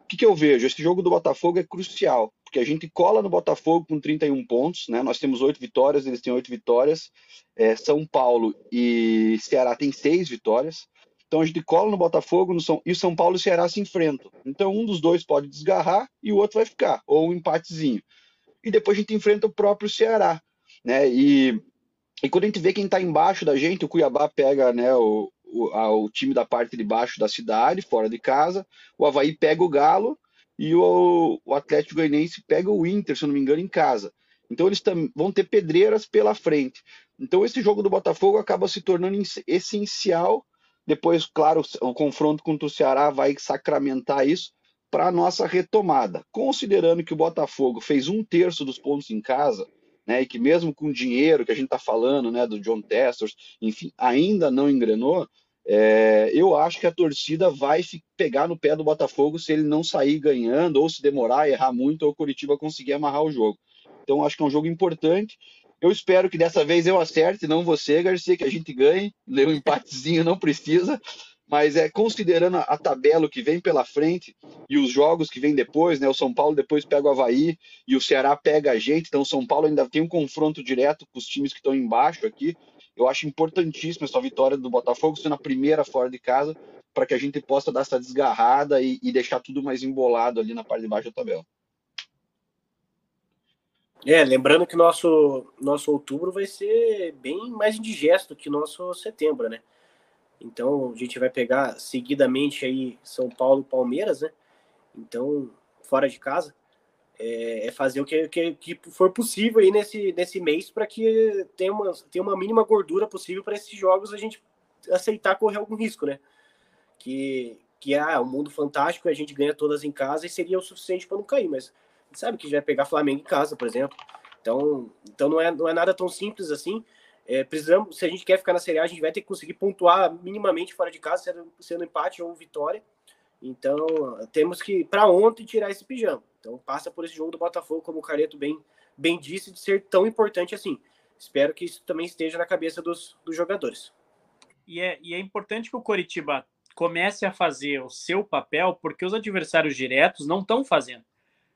[SPEAKER 2] o que, que eu vejo? Esse jogo do Botafogo é crucial, porque a gente cola no Botafogo com 31 pontos, né? Nós temos oito vitórias, eles têm oito vitórias. É, São Paulo e Ceará têm seis vitórias. Então a gente cola no Botafogo no São... e São Paulo e Ceará se enfrentam. Então um dos dois pode desgarrar e o outro vai ficar, ou um empatezinho. E depois a gente enfrenta o próprio Ceará, né? E e quando a gente vê quem está embaixo da gente, o Cuiabá pega né, o, o, time da parte de baixo da cidade, fora de casa, o Havaí pega o Galo e o, o Atlético Goianiense pega o Inter, se eu não me engano, em casa. Então eles vão ter pedreiras pela frente. Então esse jogo do Botafogo acaba se tornando essencial. Depois, claro, o confronto contra o Ceará vai sacramentar isso para a nossa retomada. Considerando que o Botafogo fez um terço dos pontos em casa, né, e que mesmo com o dinheiro que a gente está falando, né, do John Testors, enfim, ainda não engrenou, é, eu acho que a torcida vai pegar no pé do Botafogo se ele não sair ganhando, ou se demorar, errar muito, ou o Curitiba conseguir amarrar o jogo. Então, acho que é um jogo importante. Eu espero que dessa vez eu acerte, não você, Garcia, que a gente ganhe. Ler um empatezinho não precisa mas é considerando a tabela que vem pela frente e os jogos que vem depois, né? O São Paulo depois pega o Havaí e o Ceará pega a gente, então o São Paulo ainda tem um confronto direto com os times que estão embaixo aqui. Eu acho importantíssima essa vitória do Botafogo sendo a primeira fora de casa para que a gente possa dar essa desgarrada e, e deixar tudo mais embolado ali na parte de baixo da tabela.
[SPEAKER 3] É, lembrando que nosso nosso outubro vai ser bem mais indigesto que nosso setembro, né? Então a gente vai pegar seguidamente aí São Paulo e Palmeiras, né? Então, fora de casa, é, é fazer o que, que, que, for possível aí nesse, nesse mês para que tenha uma, tenha uma mínima gordura possível para esses jogos a gente aceitar correr algum risco, né? Que, que é um mundo fantástico, a gente ganha todas em casa e seria o suficiente para não cair, mas sabe que já vai pegar Flamengo em casa, por exemplo. Então, então não, é, não é nada tão simples assim. É, precisamos, se a gente quer ficar na Série A, a gente vai ter que conseguir pontuar minimamente fora de casa, sendo, sendo empate ou vitória. Então, temos que, para ontem, tirar esse pijama. Então, passa por esse jogo do Botafogo, como o Careto bem, bem disse, de ser tão importante assim. Espero que isso também esteja na cabeça dos, dos jogadores.
[SPEAKER 1] E é, e é importante que o Coritiba comece a fazer o seu papel, porque os adversários diretos não estão fazendo.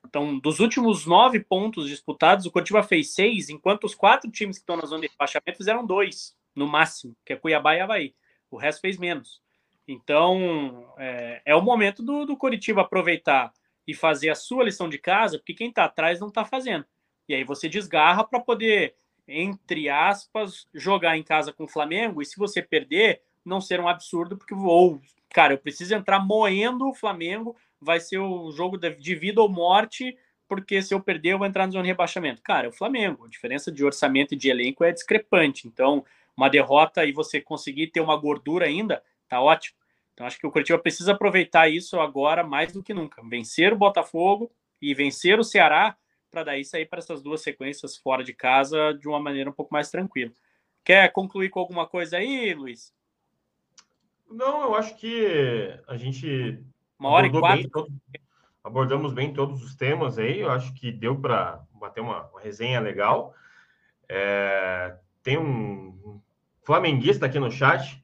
[SPEAKER 1] Então, dos últimos nove pontos disputados, o Curitiba fez seis, enquanto os quatro times que estão na zona de rebaixamento fizeram dois, no máximo, que é Cuiabá e Havaí. O resto fez menos. Então, é, é o momento do, do Curitiba aproveitar e fazer a sua lição de casa, porque quem está atrás não está fazendo. E aí você desgarra para poder, entre aspas, jogar em casa com o Flamengo, e se você perder, não ser um absurdo, porque, ou, cara, eu preciso entrar moendo o Flamengo vai ser o jogo de vida ou morte, porque se eu perder, eu vou entrar na zona de rebaixamento. Cara, é o Flamengo. A diferença de orçamento e de elenco é discrepante. Então, uma derrota e você conseguir ter uma gordura ainda, tá ótimo. Então, acho que o Curitiba precisa aproveitar isso agora mais do que nunca. Vencer o Botafogo e vencer o Ceará daí sair para essas duas sequências fora de casa de uma maneira um pouco mais tranquila. Quer concluir com alguma coisa aí, Luiz?
[SPEAKER 4] Não, eu acho que a gente
[SPEAKER 1] uma hora e quatro. Bem
[SPEAKER 4] todo, abordamos bem todos os temas aí. Eu acho que deu para bater uma, uma, resenha legal. É, tem um flamenguista aqui no chat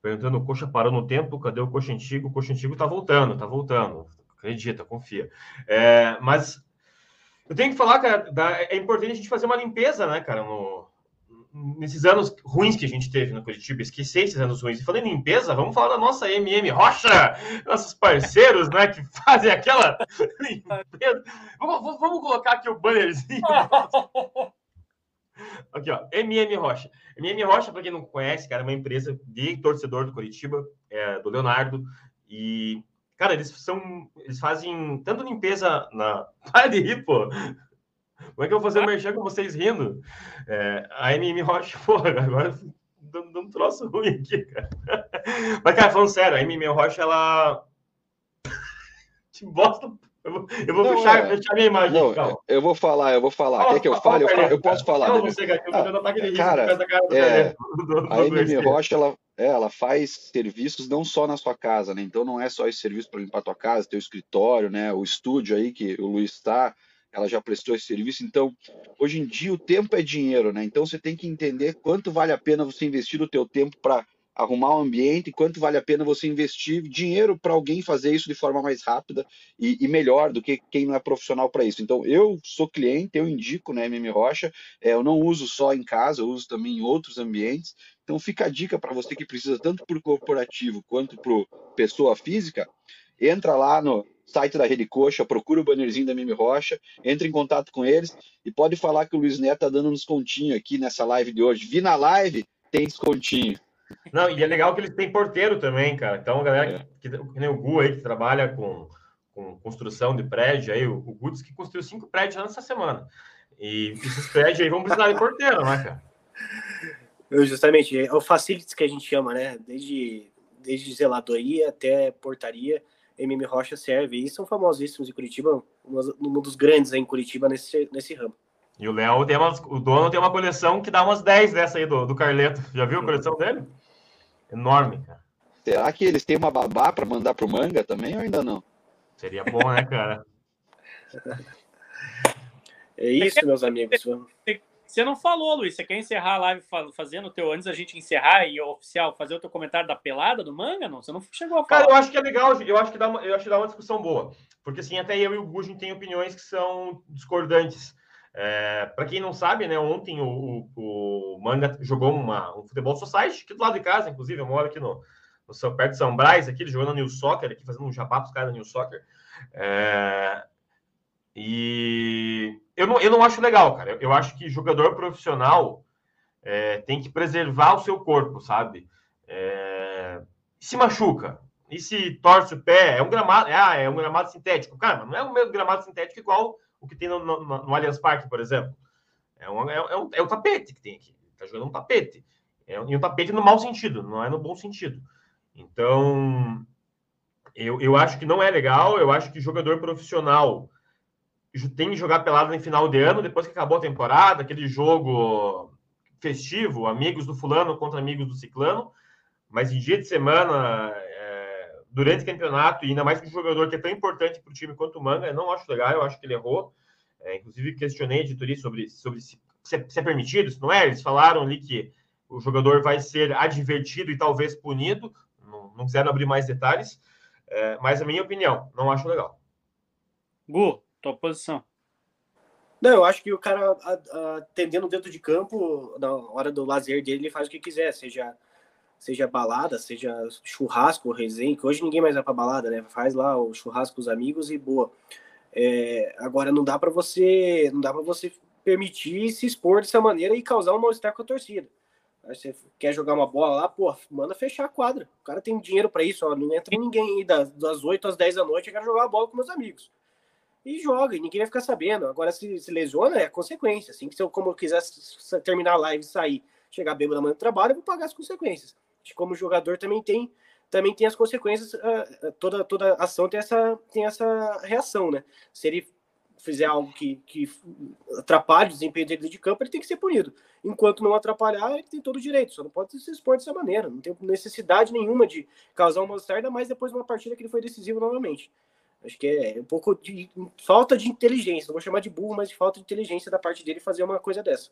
[SPEAKER 4] perguntando: o Coxa parou no tempo? Cadê o Coxa antigo? O Coxa antigo tá voltando, tá voltando. Acredita, confia. É, mas eu tenho que falar, cara, da, é importante a gente fazer uma limpeza, né, cara, no, nesses anos ruins que a gente teve no Curitiba, esqueci esses anos ruins. E falando em limpeza, vamos falar da nossa MM Rocha, nossos parceiros, né, que fazem aquela limpeza. Vamos, vamos colocar aqui o bannerzinho. Aqui, ó, MM Rocha. MM Rocha, para quem não conhece, cara, é uma empresa de torcedor do Curitiba, é, do Leonardo, e, cara, eles são, eles fazem tanto limpeza na... Para de rir, pô! Como é que eu vou fazer o merchan com vocês rindo? É, a MM Rocha, porra, agora dando um troço ruim aqui, cara. Mas, cara, falando sério, a MM Rocha, ela. Te bosta. Eu vou, eu vou não, fechar, é... fechar minha imagem. Não, calma.
[SPEAKER 2] eu vou falar, eu vou falar. Quer que eu fale? Eu, falo, eu posso falar. Não, você, cara, eu ataque de risco cara, é, a MM Rocha, ela, é, ela faz serviços não só na sua casa, né? Então não é só esse serviço para limpar a tua casa, teu escritório, né? O estúdio aí que o Luiz está ela já prestou esse serviço. Então, hoje em dia, o tempo é dinheiro, né? Então, você tem que entender quanto vale a pena você investir o teu tempo para arrumar o um ambiente quanto vale a pena você investir dinheiro para alguém fazer isso de forma mais rápida e, e melhor do que quem não é profissional para isso. Então, eu sou cliente, eu indico né, MM Rocha, é, eu não uso só em casa, eu uso também em outros ambientes. Então, fica a dica para você que precisa tanto para o corporativo quanto para pessoa física, entra lá no site da Rede Coxa, procura o bannerzinho da Mimi Rocha, entre em contato com eles e pode falar que o Luiz Neto tá dando um descontinho aqui nessa live de hoje. Vi na live, tem descontinho.
[SPEAKER 4] Não, e é legal que eles têm porteiro também, cara. Então, a galera é. que, que, nem o Gu aí, que trabalha com, com construção de prédio, aí, o, o Gu disse que construiu cinco prédios nessa semana. E esses prédios aí vão precisar de porteiro, né, cara?
[SPEAKER 3] Justamente, é o facilities que a gente chama, né? Desde, desde zeladoria até portaria MM Rocha serve. E são famosíssimos em Curitiba, um dos grandes aí em Curitiba nesse, nesse ramo.
[SPEAKER 4] E o Léo tem o dono tem uma coleção que dá umas 10 dessa aí do, do Carleto. Já viu a coleção dele? Enorme, cara.
[SPEAKER 2] Será que eles têm uma babá para mandar pro manga também ou ainda não?
[SPEAKER 4] Seria bom, né, cara?
[SPEAKER 3] é isso, meus amigos.
[SPEAKER 1] Você não falou, Luiz. Você quer encerrar a live fazendo o teu antes da gente encerrar e oficial fazer o teu comentário da pelada do manga? Não, você não chegou a falar.
[SPEAKER 4] Cara, eu acho que é legal. Eu acho que dá uma, eu acho que dá uma discussão boa, porque assim até eu e o Gujin tem opiniões que são discordantes. É, para quem não sabe, né, ontem o, o, o Manga jogou uma, um futebol society aqui do lado de casa, inclusive eu moro aqui no, no perto de São Brás, aqui, ele jogando no New Soccer, aqui fazendo um jabá para os caras da New Soccer. É, e eu não, eu não acho legal, cara. Eu acho que jogador profissional é, tem que preservar o seu corpo, sabe? É, se machuca, e se torce o pé, é um gramado, é, é um gramado sintético. Cara, não é o mesmo gramado sintético igual o que tem no, no, no Allianz Parque, por exemplo. É, um, é, é, um, é um tapete que tem aqui. Tá jogando um tapete. É, e um tapete no mau sentido, não é no bom sentido. Então, eu, eu acho que não é legal. Eu acho que jogador profissional tem que jogar pelada em final de ano, depois que acabou a temporada, aquele jogo festivo, amigos do fulano contra amigos do ciclano, mas em dia de semana, durante o campeonato, e ainda mais com um jogador que é tão importante para o time quanto o Manga, eu não acho legal, eu acho que ele errou. É, inclusive, questionei a editoria sobre, sobre se, se, é, se é permitido, se não é. Eles falaram ali que o jogador vai ser advertido e talvez punido, não, não quiseram abrir mais detalhes, é, mas a minha opinião, não acho legal.
[SPEAKER 1] Gu, tua posição.
[SPEAKER 3] Não, eu acho que o cara atendendo dentro de campo, na hora do lazer dele, ele faz o que quiser, seja seja balada, seja churrasco, resenha, que hoje ninguém mais vai pra balada, né? Faz lá o churrasco com os amigos e boa. É, agora não dá para você, não dá para você permitir se expor dessa maneira e causar um mal-estar com a torcida. Aí você quer jogar uma bola lá, pô, manda fechar a quadra. O cara tem dinheiro para isso, ó, não entra ninguém das, das 8 às 10 da noite, eu quero jogar a bola com meus amigos e joga, e ninguém vai ficar sabendo. Agora, se, se lesiona, é consequência. Assim que se eu, como eu quiser terminar a live e sair, chegar bêbado amanhã do trabalho, eu vou pagar as consequências. Como jogador também tem também tem as consequências, uh, toda, toda ação tem essa, tem essa reação, né? Se ele fizer algo que, que atrapalhe o desempenho dele de campo, ele tem que ser punido. Enquanto não atrapalhar, ele tem todo o direito, só não pode se expor dessa maneira. Não tem necessidade nenhuma de causar um mal-estar, mais depois de uma partida que ele foi decisivo novamente. Acho que é um pouco de falta de inteligência, não vou chamar de burro, mas de falta de inteligência da parte dele fazer uma coisa dessa.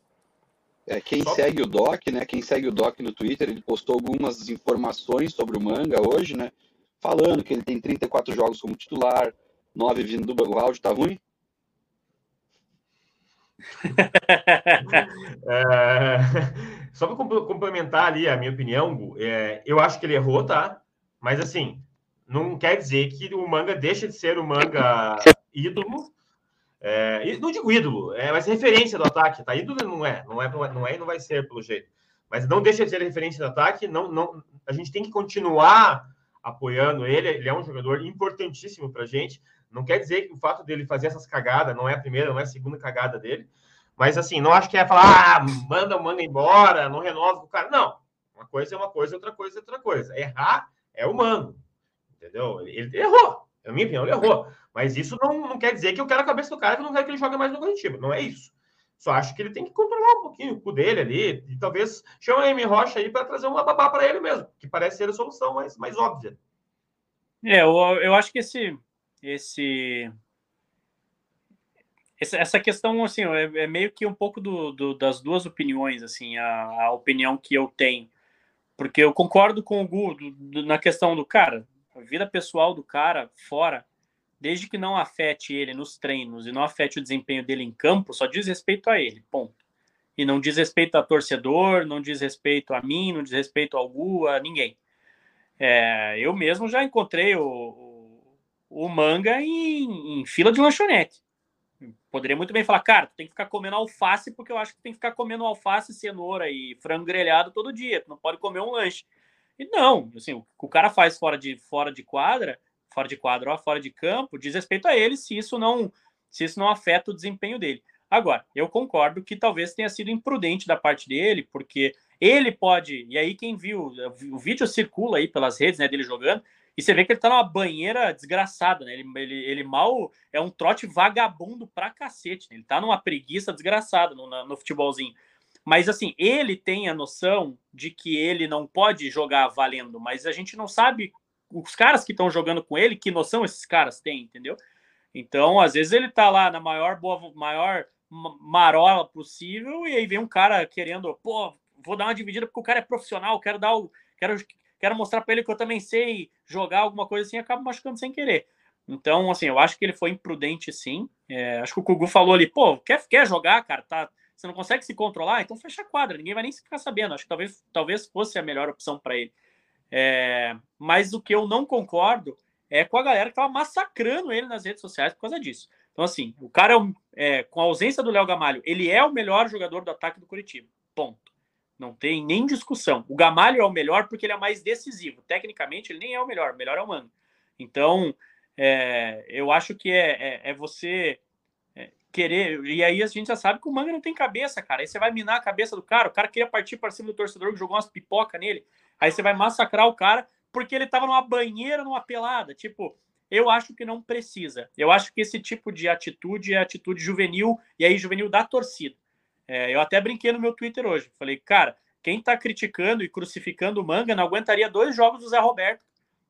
[SPEAKER 2] É, quem segue o Doc, né? Quem segue o Doc no Twitter, ele postou algumas informações sobre o manga hoje, né? Falando que ele tem 34 jogos como titular, 9 vindo do banco. O áudio tá ruim?
[SPEAKER 4] é, só para complementar ali a minha opinião, é, eu acho que ele errou, tá? Mas assim, não quer dizer que o manga deixa de ser o manga ídolo é, não digo ídolo, é, mas referência do ataque, tá? Ídolo não é, não é, não é, não é e não vai ser pelo jeito. Mas não deixa de ser referência do ataque, não, não, a gente tem que continuar apoiando ele, ele é um jogador importantíssimo pra gente. Não quer dizer que o fato dele fazer essas cagadas não é a primeira, não é a segunda cagada dele. Mas assim, não acho que é falar, ah, manda o manga embora, não renova o cara. Não. Uma coisa é uma coisa, outra coisa é outra coisa. Errar é humano. Entendeu? Ele, ele errou. Na minha opinião, ele errou. Mas isso não, não quer dizer que eu quero a cabeça do cara que eu não quero que ele jogue mais no Curitiba. Não é isso. Só acho que ele tem que controlar um pouquinho o cu dele ali. E talvez chame a Amy Rocha aí para trazer uma babá para ele mesmo, que parece ser a solução mais, mais óbvia.
[SPEAKER 1] É, eu, eu acho que esse. esse essa questão assim é, é meio que um pouco do, do, das duas opiniões assim a, a, opinião que eu tenho porque eu concordo com o Gu do, na questão do cara a vida pessoal do cara fora desde que não afete ele nos treinos e não afete o desempenho dele em campo, só diz respeito a ele, ponto. E não diz respeito a torcedor, não diz respeito a mim, não diz respeito a ninguém. É, eu mesmo já encontrei o, o, manga em, em, fila de lanchonete. Poderia muito bem falar, cara, tu tem que ficar comendo alface, porque eu acho que tem que ficar comendo alface, cenoura e frango grelhado todo dia. Tu não pode comer um lanche. E não, assim, o, o cara faz fora de, fora de quadra fora de quadro ou fora de campo, diz respeito a ele se isso não se isso não afeta o desempenho dele. Agora, eu concordo que talvez tenha sido imprudente da parte dele, porque ele pode, e aí quem viu, o vídeo circula aí pelas redes, né, dele jogando, e você vê que ele tá numa banheira desgraçada, né? Ele, ele, ele mal é um trote vagabundo pra cacete, né? ele tá numa preguiça desgraçada no, no futebolzinho. Mas assim, ele tem a noção de que ele não pode jogar valendo, mas a gente não sabe os caras que estão jogando com ele, que noção esses caras têm, entendeu? Então, às vezes ele tá lá na maior boa, maior marola possível e aí vem um cara querendo, pô, vou dar uma dividida porque o cara é profissional, quero dar o quero quero mostrar para ele que eu também sei jogar alguma coisa assim, acaba machucando sem querer. Então, assim, eu acho que ele foi imprudente, sim. É, acho que o Kugu falou ali, pô, quer, quer jogar, cara? Tá, você não consegue se controlar? Então fecha a quadra, ninguém vai nem ficar sabendo. Acho que talvez, talvez fosse a melhor opção para ele. É, mas o que eu não concordo é com a galera que estava massacrando ele nas redes sociais por causa disso. Então, assim, o cara, é, é com a ausência do Léo Gamalho, ele é o melhor jogador do ataque do Curitiba. Ponto. Não tem nem discussão. O Gamalho é o melhor porque ele é mais decisivo. Tecnicamente, ele nem é o melhor. O melhor é o Mano. Então, é, eu acho que é, é, é você é, querer. E aí a gente já sabe que o Manga não tem cabeça, cara. Aí você vai minar a cabeça do cara. O cara queria partir para cima do torcedor que jogou umas pipoca nele. Aí você vai massacrar o cara porque ele estava numa banheira, numa pelada. Tipo, eu acho que não precisa. Eu acho que esse tipo de atitude é atitude juvenil, e aí juvenil da torcida. É, eu até brinquei no meu Twitter hoje. Falei, cara, quem está criticando e crucificando o manga não aguentaria dois jogos do Zé Roberto.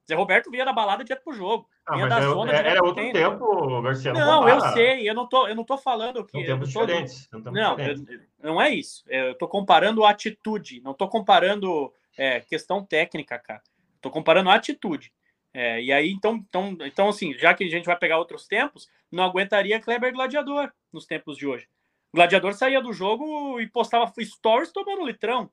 [SPEAKER 1] Zé Roberto vinha da balada direto pro jogo.
[SPEAKER 4] Ah,
[SPEAKER 1] vinha
[SPEAKER 4] da zona era, era outro tempo, Garcia.
[SPEAKER 1] Não, não eu sei, eu não tô, eu não tô falando que.
[SPEAKER 4] São tempos tô, diferentes.
[SPEAKER 1] Não, diferentes. não é isso. Eu tô comparando a atitude, não tô comparando é, questão técnica, cara. Tô comparando a atitude. É, e aí, então, então, então, assim, já que a gente vai pegar outros tempos, não aguentaria Kleber Gladiador nos tempos de hoje. Gladiador saía do jogo e postava stories tomando litrão.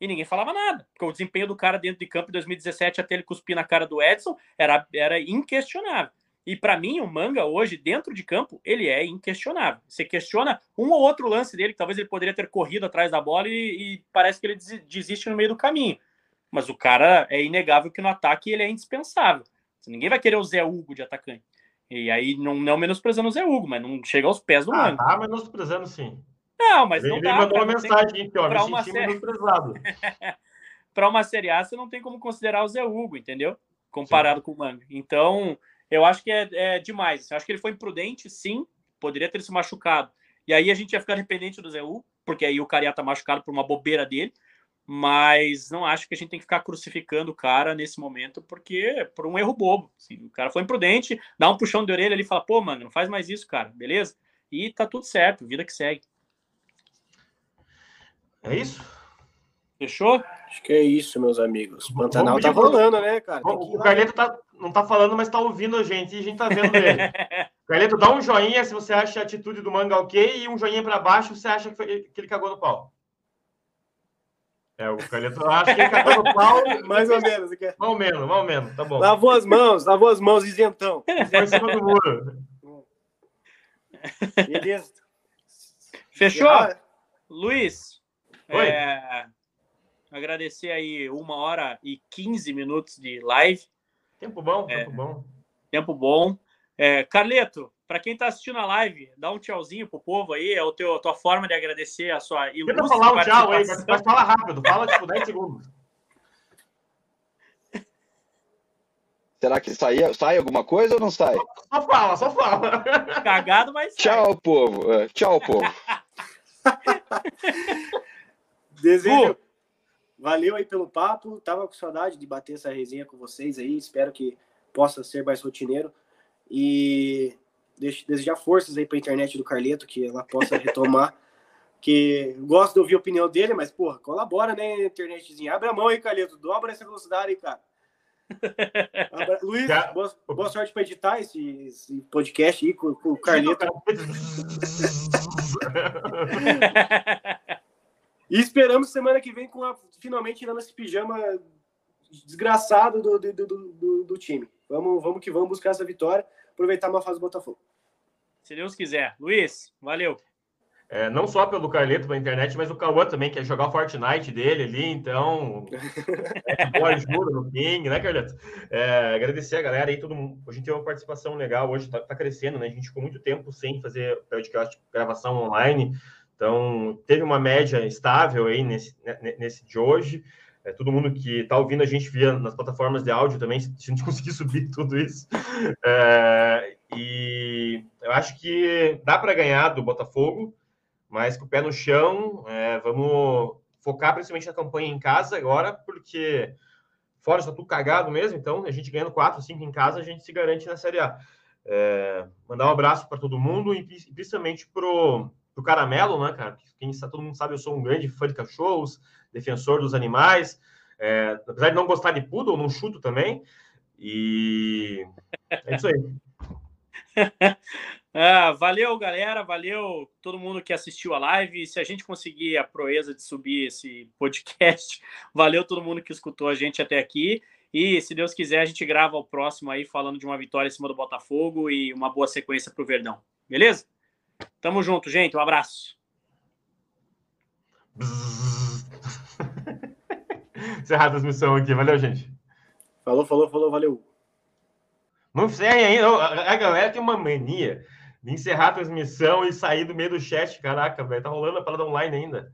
[SPEAKER 1] E ninguém falava nada. Porque o desempenho do cara dentro de campo em 2017 até ele cuspir na cara do Edson era, era inquestionável. E para mim, o Manga hoje, dentro de campo, ele é inquestionável. Você questiona um ou outro lance dele, que talvez ele poderia ter corrido atrás da bola e, e parece que ele desiste no meio do caminho. Mas o cara é inegável que no ataque ele é indispensável. Ninguém vai querer o Zé Hugo de atacante. E aí, não, não menosprezando o Zé Hugo, mas não chega aos pés do ah, Manga.
[SPEAKER 4] Tá menosprezando sim.
[SPEAKER 1] Não, mas ele, não dá.
[SPEAKER 4] Ele mandou uma mensagem ó. Pra uma série...
[SPEAKER 1] para uma Série A, você não tem como considerar o Zé Hugo, entendeu? Comparado sim. com o Manga. Então, eu acho que é, é demais. Eu acho que ele foi imprudente, sim, poderia ter se machucado. E aí a gente ia ficar dependente do Zé U, porque aí o cara ia estar tá machucado por uma bobeira dele. Mas não acho que a gente tem que ficar crucificando o cara nesse momento, porque por um erro bobo. Assim, o cara foi imprudente, dá um puxão de orelha ali e fala: pô, mano, não faz mais isso, cara, beleza? E tá tudo certo, vida que segue.
[SPEAKER 4] É isso?
[SPEAKER 1] Fechou?
[SPEAKER 3] Acho que é isso, meus amigos. Pantanal tá rolando, né, cara?
[SPEAKER 4] O Carleto tá, não tá falando, mas tá ouvindo a gente e a gente tá vendo ele. Carleto, dá um joinha se você acha a atitude do Manga ok e um joinha para baixo se você acha que, foi, que ele cagou no pau. É, o Carleto acha que ele cagou no pau.
[SPEAKER 3] mais ou menos.
[SPEAKER 4] Mais ou menos, mais ou menos, tá bom.
[SPEAKER 3] Lavou as mãos, lavou as mãos isentão.
[SPEAKER 4] Foi em cima do muro.
[SPEAKER 3] Beleza.
[SPEAKER 1] Fechou? Luiz, Oi. É, agradecer aí uma hora e 15 minutos de live.
[SPEAKER 4] Tempo bom, é, tempo bom.
[SPEAKER 1] Tempo bom. É, Carleto, para quem está assistindo a live, dá um tchauzinho pro povo aí, é o teu, a tua forma de agradecer a sua
[SPEAKER 4] ilustre Tenta falar um tchau aí, mas, mas fala rápido, fala tipo 10 segundos.
[SPEAKER 2] Será que sai, sai alguma coisa ou não sai?
[SPEAKER 4] Só fala, só fala.
[SPEAKER 1] Cagado, mas
[SPEAKER 2] sai. Tchau, povo. É, tchau, povo.
[SPEAKER 3] Desejo. Valeu aí pelo papo. Tava com saudade de bater essa resenha com vocês aí. Espero que possa ser mais rotineiro. E desejar forças aí para a internet do Carleto, que ela possa retomar. que gosto de ouvir a opinião dele, mas, porra, colabora, né, internetzinha. Abre a mão aí, Carleto. Dobra essa velocidade aí, cara. Abra... Luiz, boa, boa, sorte para editar esse, esse, podcast aí com, com o Carleto. e esperamos semana que vem com a, finalmente tirando esse pijama desgraçado do, do, do, do, do time. Vamos, vamos que vamos buscar essa vitória, aproveitar uma fase do Botafogo.
[SPEAKER 1] Se Deus quiser. Luiz, valeu.
[SPEAKER 4] É, não só pelo Carleto da internet, mas o Cauã também quer jogar Fortnite dele ali, então é boa ajuda no ping, né, Carleto? É, agradecer a galera aí, todo mundo. A gente teve uma participação legal hoje, tá, tá, crescendo, né? A gente ficou muito tempo sem fazer podcast, gravação online, então teve uma média estável aí nesse, né, nesse de hoje. É, todo mundo que está ouvindo a gente via nas plataformas de áudio também, se a gente conseguir subir tudo isso. É, e eu acho que dá para ganhar do Botafogo mas com o pé no chão, é, vamos focar principalmente na campanha em casa agora, porque fora está tudo cagado mesmo, então a gente ganhando 4, 5 em casa, a gente se garante na Série A. É, mandar um abraço para todo mundo e principalmente pro, pro Caramelo, né, cara? Quem está, todo mundo sabe, eu sou um grande fã de cachorros, defensor dos animais. É, apesar de não gostar de poodle, não chuto também. E é isso aí.
[SPEAKER 1] Ah, valeu, galera. Valeu todo mundo que assistiu a live. Se a gente conseguir a proeza de subir esse podcast, valeu todo mundo que escutou a gente até aqui. E se Deus quiser, a gente grava o próximo aí falando de uma vitória em cima do Botafogo e uma boa sequência para o Verdão. Beleza? Tamo junto, gente. Um abraço.
[SPEAKER 4] Encerrar a transmissão aqui. Valeu, gente.
[SPEAKER 3] Falou, falou, falou. Valeu.
[SPEAKER 4] Não encerre ainda. A galera tem uma mania de encerrar a transmissão e sair do meio do chat. Caraca, velho, tá rolando a parada online ainda.